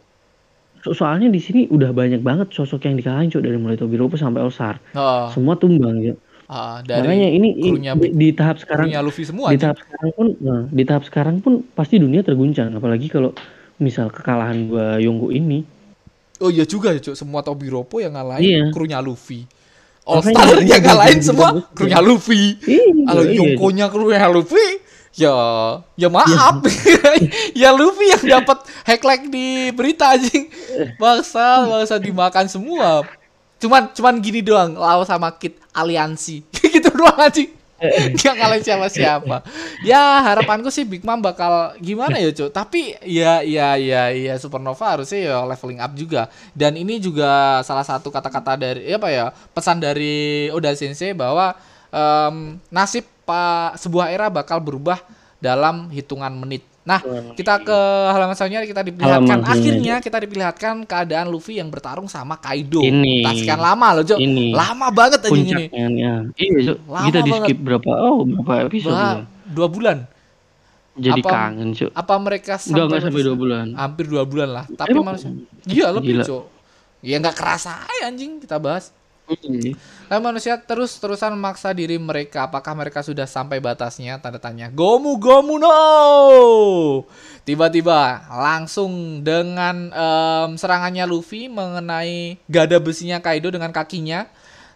so- soalnya di sini udah banyak banget sosok yang dikalahin, Cok, dari mulai Tobiropo sampai Osar. oh, Semua tumbang, Cok. Makanya dari ini i- krunya di, di tahap sekarang Luffy semua di tahap sekarang pun nah, di tahap sekarang pun pasti dunia terguncang apalagi kalau misal kekalahan gua Yonggo ini. Oh iya juga ya cuk. Semua Tobiropo yang ngalahin Iya. krunya Luffy. All Makanya Star ini *laughs* yang ngalahin semua bagus, krunya Luffy. Iya, kalau iya, Yongko-nya krunya Luffy ya ya maaf. *laughs* Ya Luffy yang dapat hacklag di berita anjing. Bangsa bangsa dimakan semua cuman cuman gini doang Lau sama Kit aliansi. *laughs* Gitu doang anjing Gak ngalahin siapa siapa ya harapanku sih Big Mom bakal gimana ya cuy tapi ya ya ya ya Supernova harusnya ya leveling up juga. Dan ini juga salah satu kata-kata dari apa ya pesan dari Oda Sensei bahwa em, nasib pak sebuah era bakal berubah dalam hitungan menit. Nah, kita ke halaman selanjutnya kita diperlihatkan Halaman akhirnya kita diperlihatkan keadaan Luffy yang bertarung sama Kaido. Ini. Tak sekian lama loh, Jo. Ini. Lama banget aja ini. puncaknya ya. Iya, Cok. Lama kita di skip berapa? Oh, berapa episode Bah, dua bulan. Jadi apa- kangen, Cok. Apa mereka Enggak enggak sampai dua bulan. Hampir dua bulan lah. Tapi Emang? manusia. Iya lebih, Gila. Jo. Ya nggak kerasa aja anjing kita bahas. Iya. Lalu manusia terus-terusan memaksa diri mereka. Apakah mereka sudah sampai batasnya? Tanda tanya. Gomu gomu no. Tiba-tiba langsung dengan em, serangannya Luffy mengenai gada besinya Kaido dengan kakinya.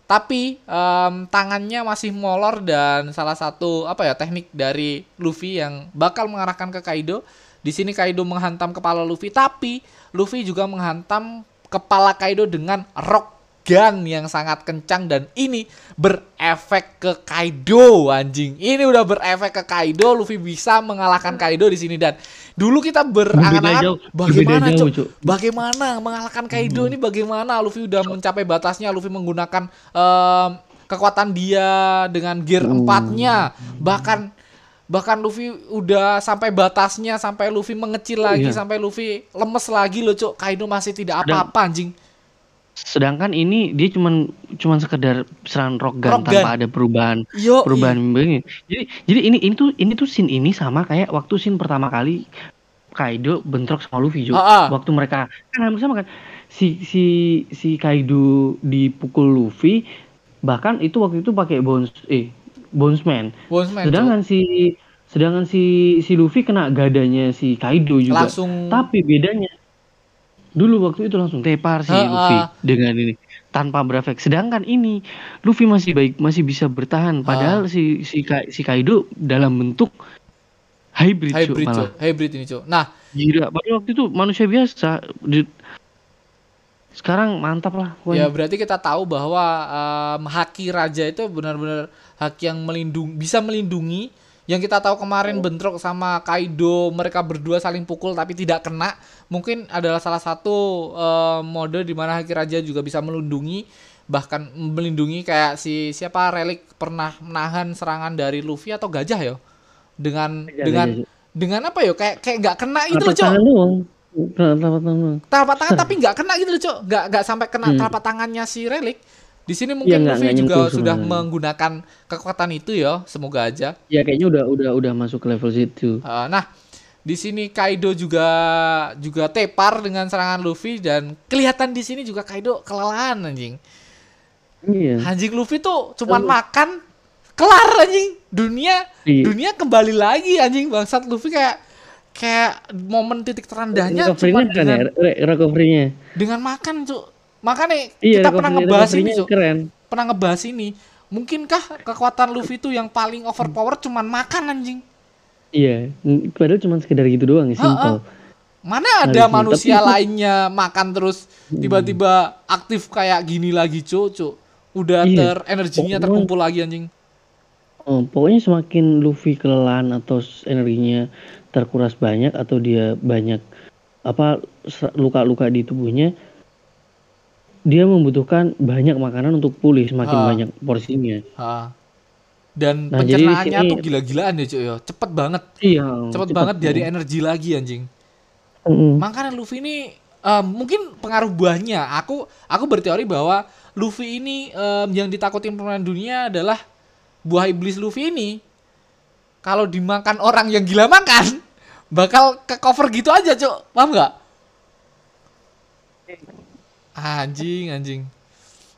Tapi em, tangannya masih molor dan salah satu apa ya teknik dari Luffy yang bakal mengarahkan ke Kaido. Di sini Kaido menghantam kepala Luffy, tapi Luffy juga menghantam kepala Kaido dengan rock gun yang sangat kencang dan ini berefek ke Kaido anjing. Ini udah berefek ke Kaido, Luffy bisa mengalahkan Kaido di sini. Dan dulu kita berangan-angan bagaimana jauh, Cok? Bagaimana mengalahkan Kaido ini? Bagaimana Luffy udah mencapai batasnya, Luffy menggunakan em, kekuatan dia dengan gear empatnya. Bahkan bahkan Luffy udah sampai batasnya sampai Luffy mengecil lagi Iya. sampai Luffy lemes lagi loh cok Kaido masih tidak apa-apa anjing Sedangkan ini dia cuman cuman sekedar serangan rock gun Rock tanpa gun. ada perubahan yo perubahan begini. Jadi jadi ini ini tuh ini tuh scene ini sama kayak waktu scene pertama kali Kaido bentrok sama Luffy juga. Ah, ah. Waktu mereka kan hampir sama kan si si si Kaido dipukul Luffy bahkan itu waktu itu pakai bones eh bonesman. Bonesman. Sedangkan si sedangkan si si Luffy kena gadanya si Kaido juga. langsung Tapi bedanya dulu waktu itu langsung tepar si Ha-ha. Luffy dengan ini tanpa berefek. Sedangkan ini Luffy masih baik masih bisa bertahan padahal si si Ka- si Kaido dalam bentuk hybrid, hybrid malah. cok hybrid ini cok nah Gila, padahal waktu itu manusia biasa. Di- sekarang mantap lah. pokoknya. Ya berarti kita tahu bahwa em, haki raja itu benar-benar haki yang melindungi bisa melindungi yang kita tahu kemarin bentrok sama Kaido mereka berdua saling pukul tapi tidak kena. Mungkin adalah salah satu em, mode di mana haki raja juga bisa melindungi bahkan melindungi kayak si siapa relik pernah menahan serangan dari Luffy atau gajah ya? Dengan Gajah, dengan gajah. dengan apa ya? Kayak kayak nggak kena gitu loh cok. telapak tangan tapi nggak kena gitu loh cok. Nggak nggak sampai kena Hmm. telapak tangannya si relik di sini mungkin nggak- Luffy nggak juga sudah sebenarnya. menggunakan kekuatan itu ya semoga aja Ya kayaknya udah udah udah masuk ke level situ. Uh, nah di sini Kaido juga juga tepar dengan serangan Luffy dan kelihatan di sini juga Kaido kelelahan anjing Iya. anjing Luffy tuh cuman makan kelar anjing dunia Iya. dunia kembali lagi anjing bangsat Luffy kayak kayak momen titik terendahnya cuma ya, dengan re- recovery-nya. dengan makan cuk makanya Iya, kita pernah ngebahas ini cuk keren. pernah ngebahas ini mungkinkah kekuatan Luffy itu yang paling overpower cuman makan anjing Iya, padahal cuma sekedar gitu doang simple. mana ada sini. manusia Tapi- *laughs* lainnya makan terus tiba-tiba aktif kayak gini lagi cuk udah Iya. ter energinya Pokoknya- terkumpul lagi anjing Oh, pokoknya semakin Luffy kelelahan atau energinya terkuras banyak atau dia banyak apa luka-luka di tubuhnya, dia membutuhkan banyak makanan untuk pulih semakin Ah. banyak porsinya. Ha. dan Nah, pencernaannya sini- tuh gila-gilaan ya cuk ya cepet banget Iya. cepet banget jadi energi lagi anjing Mm-mm. Makanya Luffy ini em, mungkin pengaruh buahnya. Aku aku berteori bahwa Luffy ini em, yang ditakutin pemain dunia adalah buah iblis Luffy ini. Kalau dimakan orang yang gila makan, bakal ke cover gitu aja, Cuk. Paham nggak? Anjing, anjing.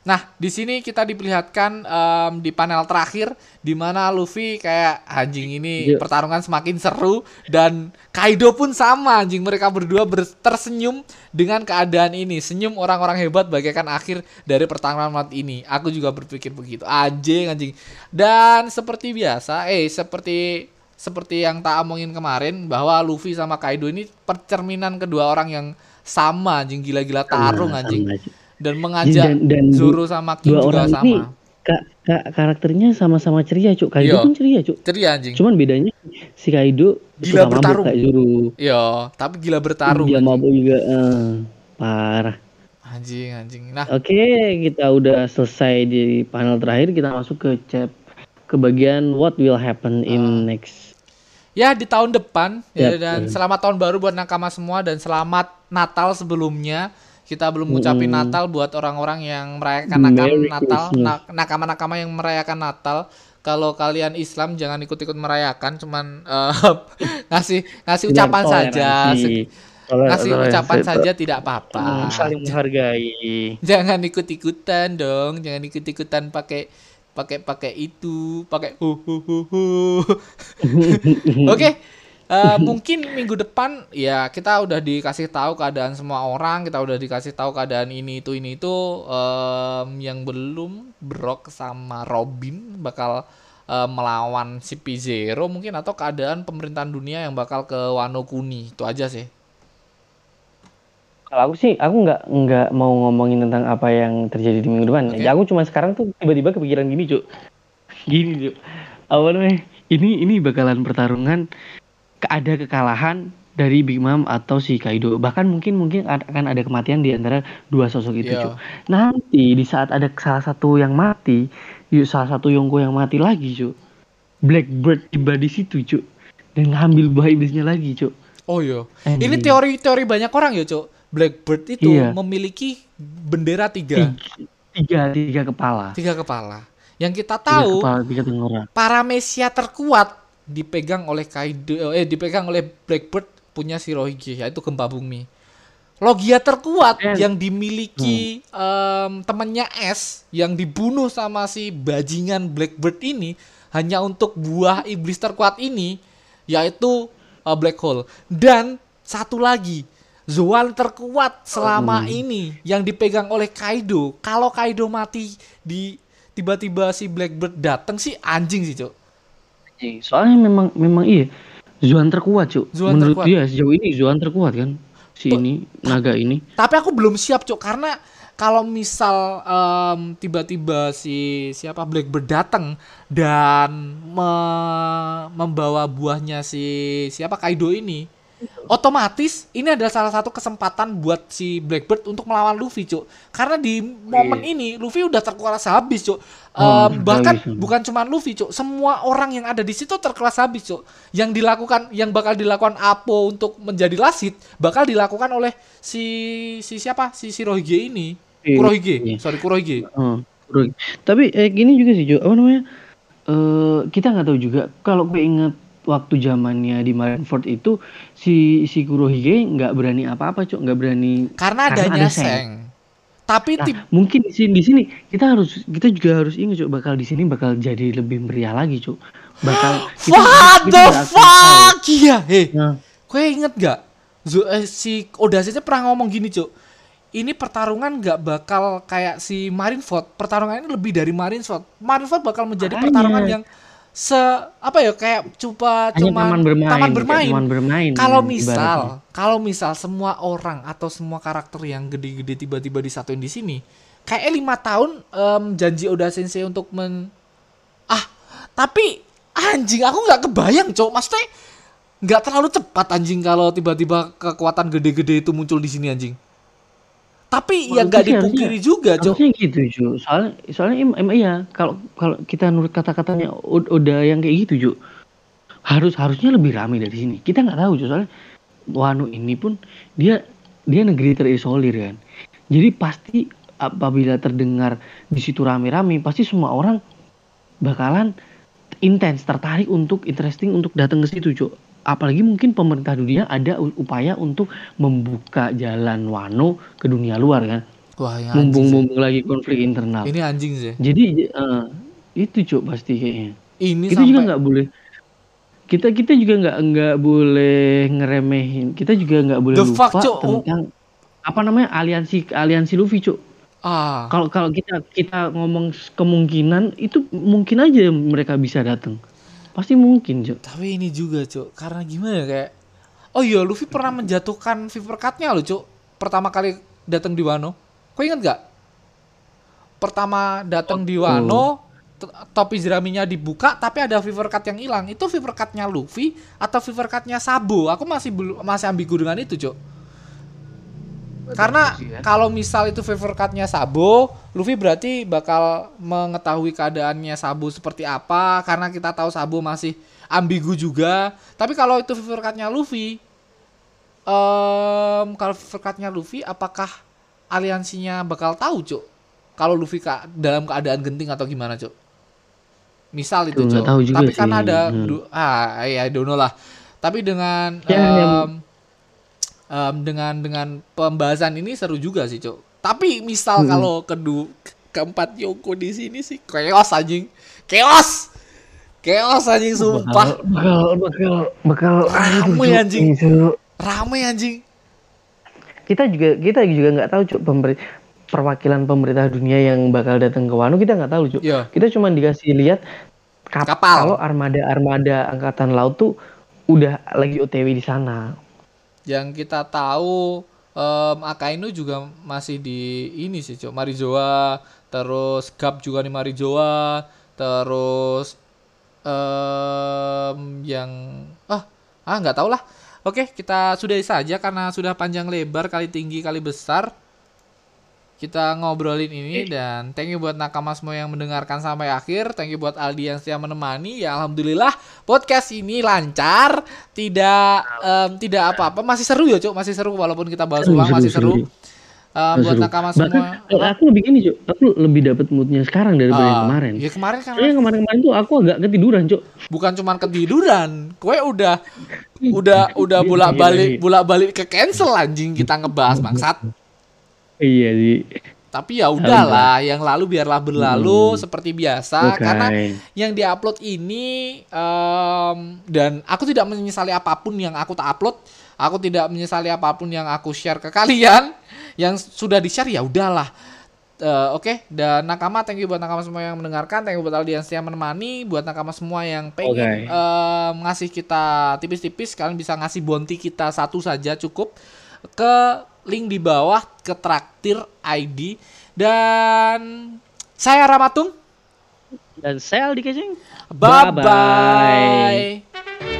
Nah, di sini kita diperlihatkan em, di panel terakhir di mana Luffy kayak anjing ini Iya. pertarungan semakin seru dan Kaido pun sama anjing mereka berdua ber- tersenyum dengan keadaan ini. Senyum orang-orang hebat bagaikan akhir dari pertarungan malam ini. Aku juga berpikir begitu. Anjing, anjing. Dan seperti biasa, eh seperti seperti yang tak omongin kemarin bahwa Luffy sama Kaido ini percerminan kedua orang yang sama anjing gila-gila tarung Sama- anjing sama dan mengajak Dan- dan Zoro sama King Dua juga orang sama. ini kak, kak karakternya sama-sama ceria, Cuk. Kaido Iya. pun ceria, Cuk. Ceria anjing. Cuman bedanya si Kaido Gila bertarung. kayak Zoro. Iya, tapi gila bertarung. Dia mabuk juga eh, parah. Anjing, anjing. Nah, Oke, kita udah selesai di panel terakhir. Kita masuk ke chap ke bagian what will happen Ah. in next. Ya di tahun depan ya Ya, dan betul. selamat tahun baru buat nakama semua dan selamat Natal sebelumnya. Kita belum ngucapin Mm-mm. Natal buat orang-orang yang merayakan nakam Merry Natal, nakama-nakama yang merayakan Natal. Kalau kalian Islam jangan ikut-ikut merayakan, cuman eh, *laughs* ngasih ngasih ucapan saja, toleransi. ngasih ucapan saja tidak apa-apa. Hmm, Saling menghargai. *laughs* jangan ikut-ikutan dong jangan ikut-ikutan pakai pakai pakai itu pakai hu hu hu hu. *laughs* oke eh, mungkin minggu depan ya kita udah dikasih tahu keadaan semua orang kita udah dikasih tahu keadaan ini itu ini itu. Em, yang belum Brock sama Robin bakal eh, melawan si P0 mungkin atau keadaan pemerintahan dunia yang bakal ke Wano Kuni itu aja sih Kalau aku sih, aku nggak nggak mau ngomongin tentang apa yang terjadi di minggu depan. Oke. Ya, aku cuma sekarang tuh tiba-tiba kepikiran gini, Cuk. Gini, Cuk. Apa namanya? Ini ini bakalan pertarungan ada kekalahan dari Big Mom atau si Kaido. Bahkan mungkin mungkin akan ada kematian di antara dua sosok itu, Iya. Cuk. Nanti di saat ada salah satu yang mati, yuk salah satu Yonko yang mati lagi, Cuk. Blackbird tiba di situ, Cuk. Dan ngambil buah iblisnya lagi, Cuk. Oh iya. Ini teori-teori banyak orang ya, Cok. Blackbird itu Iya. memiliki bendera tiga, Tiga, tiga kepala. tiga kepala. Yang kita Tiga tahu kepala, tiga tenggorok. paramesia terkuat dipegang oleh Kaido eh dipegang oleh Blackbird punya Shirohige yaitu gempa bumi. Logia terkuat Dan- yang dimiliki em, temannya S yang dibunuh sama si bajingan Blackbird ini hanya untuk buah iblis terkuat ini yaitu eh, Black Hole. Dan satu lagi Zoan terkuat selama ini yang dipegang oleh Kaido. Kalau Kaido mati di tiba-tiba si Blackbird datang sih anjing sih, Cok. Anjing. Soalnya memang memang iya. Zuan terkuat, Cuk. Zuan Menurut terkuat. dia sejauh ini Zuan terkuat kan. Si Tuh. ini naga ini. *laughs* Tapi aku belum siap, Cok, karena kalau misal em, tiba-tiba si siapa Blackbird datang dan me- membawa buahnya si siapa Kaido ini, otomatis ini adalah salah satu kesempatan buat si Blackbird untuk melawan Luffy, Cuk. Karena di momen ini Luffy udah terkuras habis, Cuk. Oh, bahkan habis. bukan cuma Luffy, Cuk. Semua orang yang ada di situ terkelas habis, Cuk. Yang dilakukan yang bakal dilakukan Apo untuk menjadi lasit bakal dilakukan oleh si si siapa? Si Shirohige ini. Iya, Kurohige. iya. Sorry, Kurohige. Oh, Kurohige. Tapi eh, gini juga sih, Cuk. Apa namanya? Eh kita nggak tahu juga kalau gue ingat waktu zamannya di Marineford itu si si Kurohige nggak berani apa-apa, Cuk. Nggak berani Karena Karena adanya ada Seng. Seng. Tapi Nah, tip mungkin di sini di sini kita harus kita juga harus ingat cuk bakal di sini bakal jadi lebih meriah lagi cuk bakal *gasps* kita- What kita the tahu. fuck? Iya, heh. Nah, Kue inget gak? Eh, si Oda saja pernah ngomong gini, Cuk. Ini pertarungan gak bakal kayak si Marineford. Pertarungan ini lebih dari Marineford. Marineford bakal menjadi Makanya. pertarungan yang se apa ya kayak coba cuman taman bermain taman bermain. taman bermain. Kalau misal, kalau misal semua orang atau semua karakter yang gede-gede tiba-tiba disatuin di sini, kayak lima tahun em, janji Oda Sensei untuk men ah tapi anjing aku nggak kebayang cowok maksudnya nggak terlalu cepat anjing kalau tiba-tiba kekuatan gede-gede itu muncul di sini anjing tapi ya Menurutku nggak dipungkiri juga cowok harusnya gitu cuk soalnya soalnya em, em- iya kalau kalau kita nurut kata-katanya ud- udah yang kayak gitu cuk harus harusnya lebih ramai dari sini. Kita nggak tahu cuk soalnya Wano ini pun dia dia negeri terisolir kan. Jadi pasti apabila terdengar di situ rame-rame pasti semua orang bakalan intens tertarik untuk interesting untuk datang ke situ cuk apalagi mungkin pemerintah dunia ada upaya untuk membuka jalan Wano ke dunia luar kan wah mumpung-mumpung lagi konflik internal. ini anjing sih Jadi eh, itu cuk pasti kayaknya. ini kita juga sampai nggak boleh kita kita juga nggak nggak boleh ngeremehin. Kita juga nggak boleh The lupa fuck, Cuk. tentang apa namanya aliansi aliansi Luffy cuk. ah Kalau kalau kita kita ngomong kemungkinan itu mungkin aja mereka bisa datang. Pasti mungkin cuk. tapi ini juga cok karena gimana ya, kayak oh iya Luffy pernah menjatuhkan Viper Cut-nya loh cok pertama kali datang di Wano. Kau ingat gak pertama datang di Wano topi jeraminya dibuka tapi ada Viper Cut yang hilang. Itu Viper Cut-nya Luffy atau Viper Cut-nya Sabo? Aku masih belum masih ambigu dengan itu cok karena ya. kalau misal itu favor card-nya Sabo, Luffy berarti bakal mengetahui keadaannya Sabo seperti apa karena kita tahu Sabo masih ambigu juga. Tapi kalau itu favor card-nya Luffy em kalau favor card-nya Luffy apakah aliansinya bakal tahu, Cuk? Kalau Luffy ka- dalam keadaan genting atau gimana, Cuk? Misal itu, Cuk. Tapi kan sih. ada Hmm. ah ya dono lah. Tapi dengan Ya, yang- em, em, dengan dengan pembahasan ini seru juga sih, Cuk. Tapi misal Hmm. kalau kedua keempat Yoko di sini sih chaos anjing. Chaos. Chaos anjing sumpah. Bakal bakal bakal Rame, aduh, Cuk, anjing. Rame anjing. kita juga kita juga nggak tahu cuk pemberi- perwakilan pemerintah dunia yang bakal datang ke Wano kita nggak tahu cuk Iya. kita cuma dikasih lihat kap- Kapal. kalau armada armada angkatan laut tuh udah lagi OTW di sana Yang kita tahu um, Akainu juga masih di ini sih cok Marijoa terus Gap juga di Marijoa terus um, yang ah ah nggak tahu lah. Oke kita sudah saja karena sudah panjang lebar kali tinggi kali besar kita ngobrolin ini dan thank you buat nakama semua yang mendengarkan sampai akhir. Thank you buat Aldi yang setia menemani. Ya alhamdulillah podcast ini lancar tidak um, tidak apa-apa. Masih seru ya cuk? Masih seru walaupun kita bahas ulang masih seru, Uh, buat seru. nakama Bahkan, semua eh, aku lebih gini, Cuk. Aku lebih dapat moodnya sekarang daripada yang Ah, kemarin. ya kemarin kan Soalnya kemarin-kemarin tuh aku agak ketiduran, Cuk. bukan cuman ketiduran kue udah *laughs* udah udah bolak balik bolak balik ke cancel anjing kita ngebahas bangsat Iya sih. tapi ya udahlah yang lalu biarlah berlalu seperti biasa Oke. karena yang diupload ini em, dan aku tidak menyesali apa pun yang aku tak upload aku tidak menyesali apa pun yang aku share ke kalian *laughs* yang sudah di share ya udahlah Eh, Oke, dan nakama thank you buat nakama semua yang mendengarkan, thank you buat Aldi yang menemani, buat nakama semua yang pengen Oke. em, ngasih kita tipis-tipis, kalian bisa ngasih bonti kita satu saja cukup ke link di bawah ke traktir ID dan saya Ramatung, Dan saya Aldi Kecing. bye Bye-bye. bye.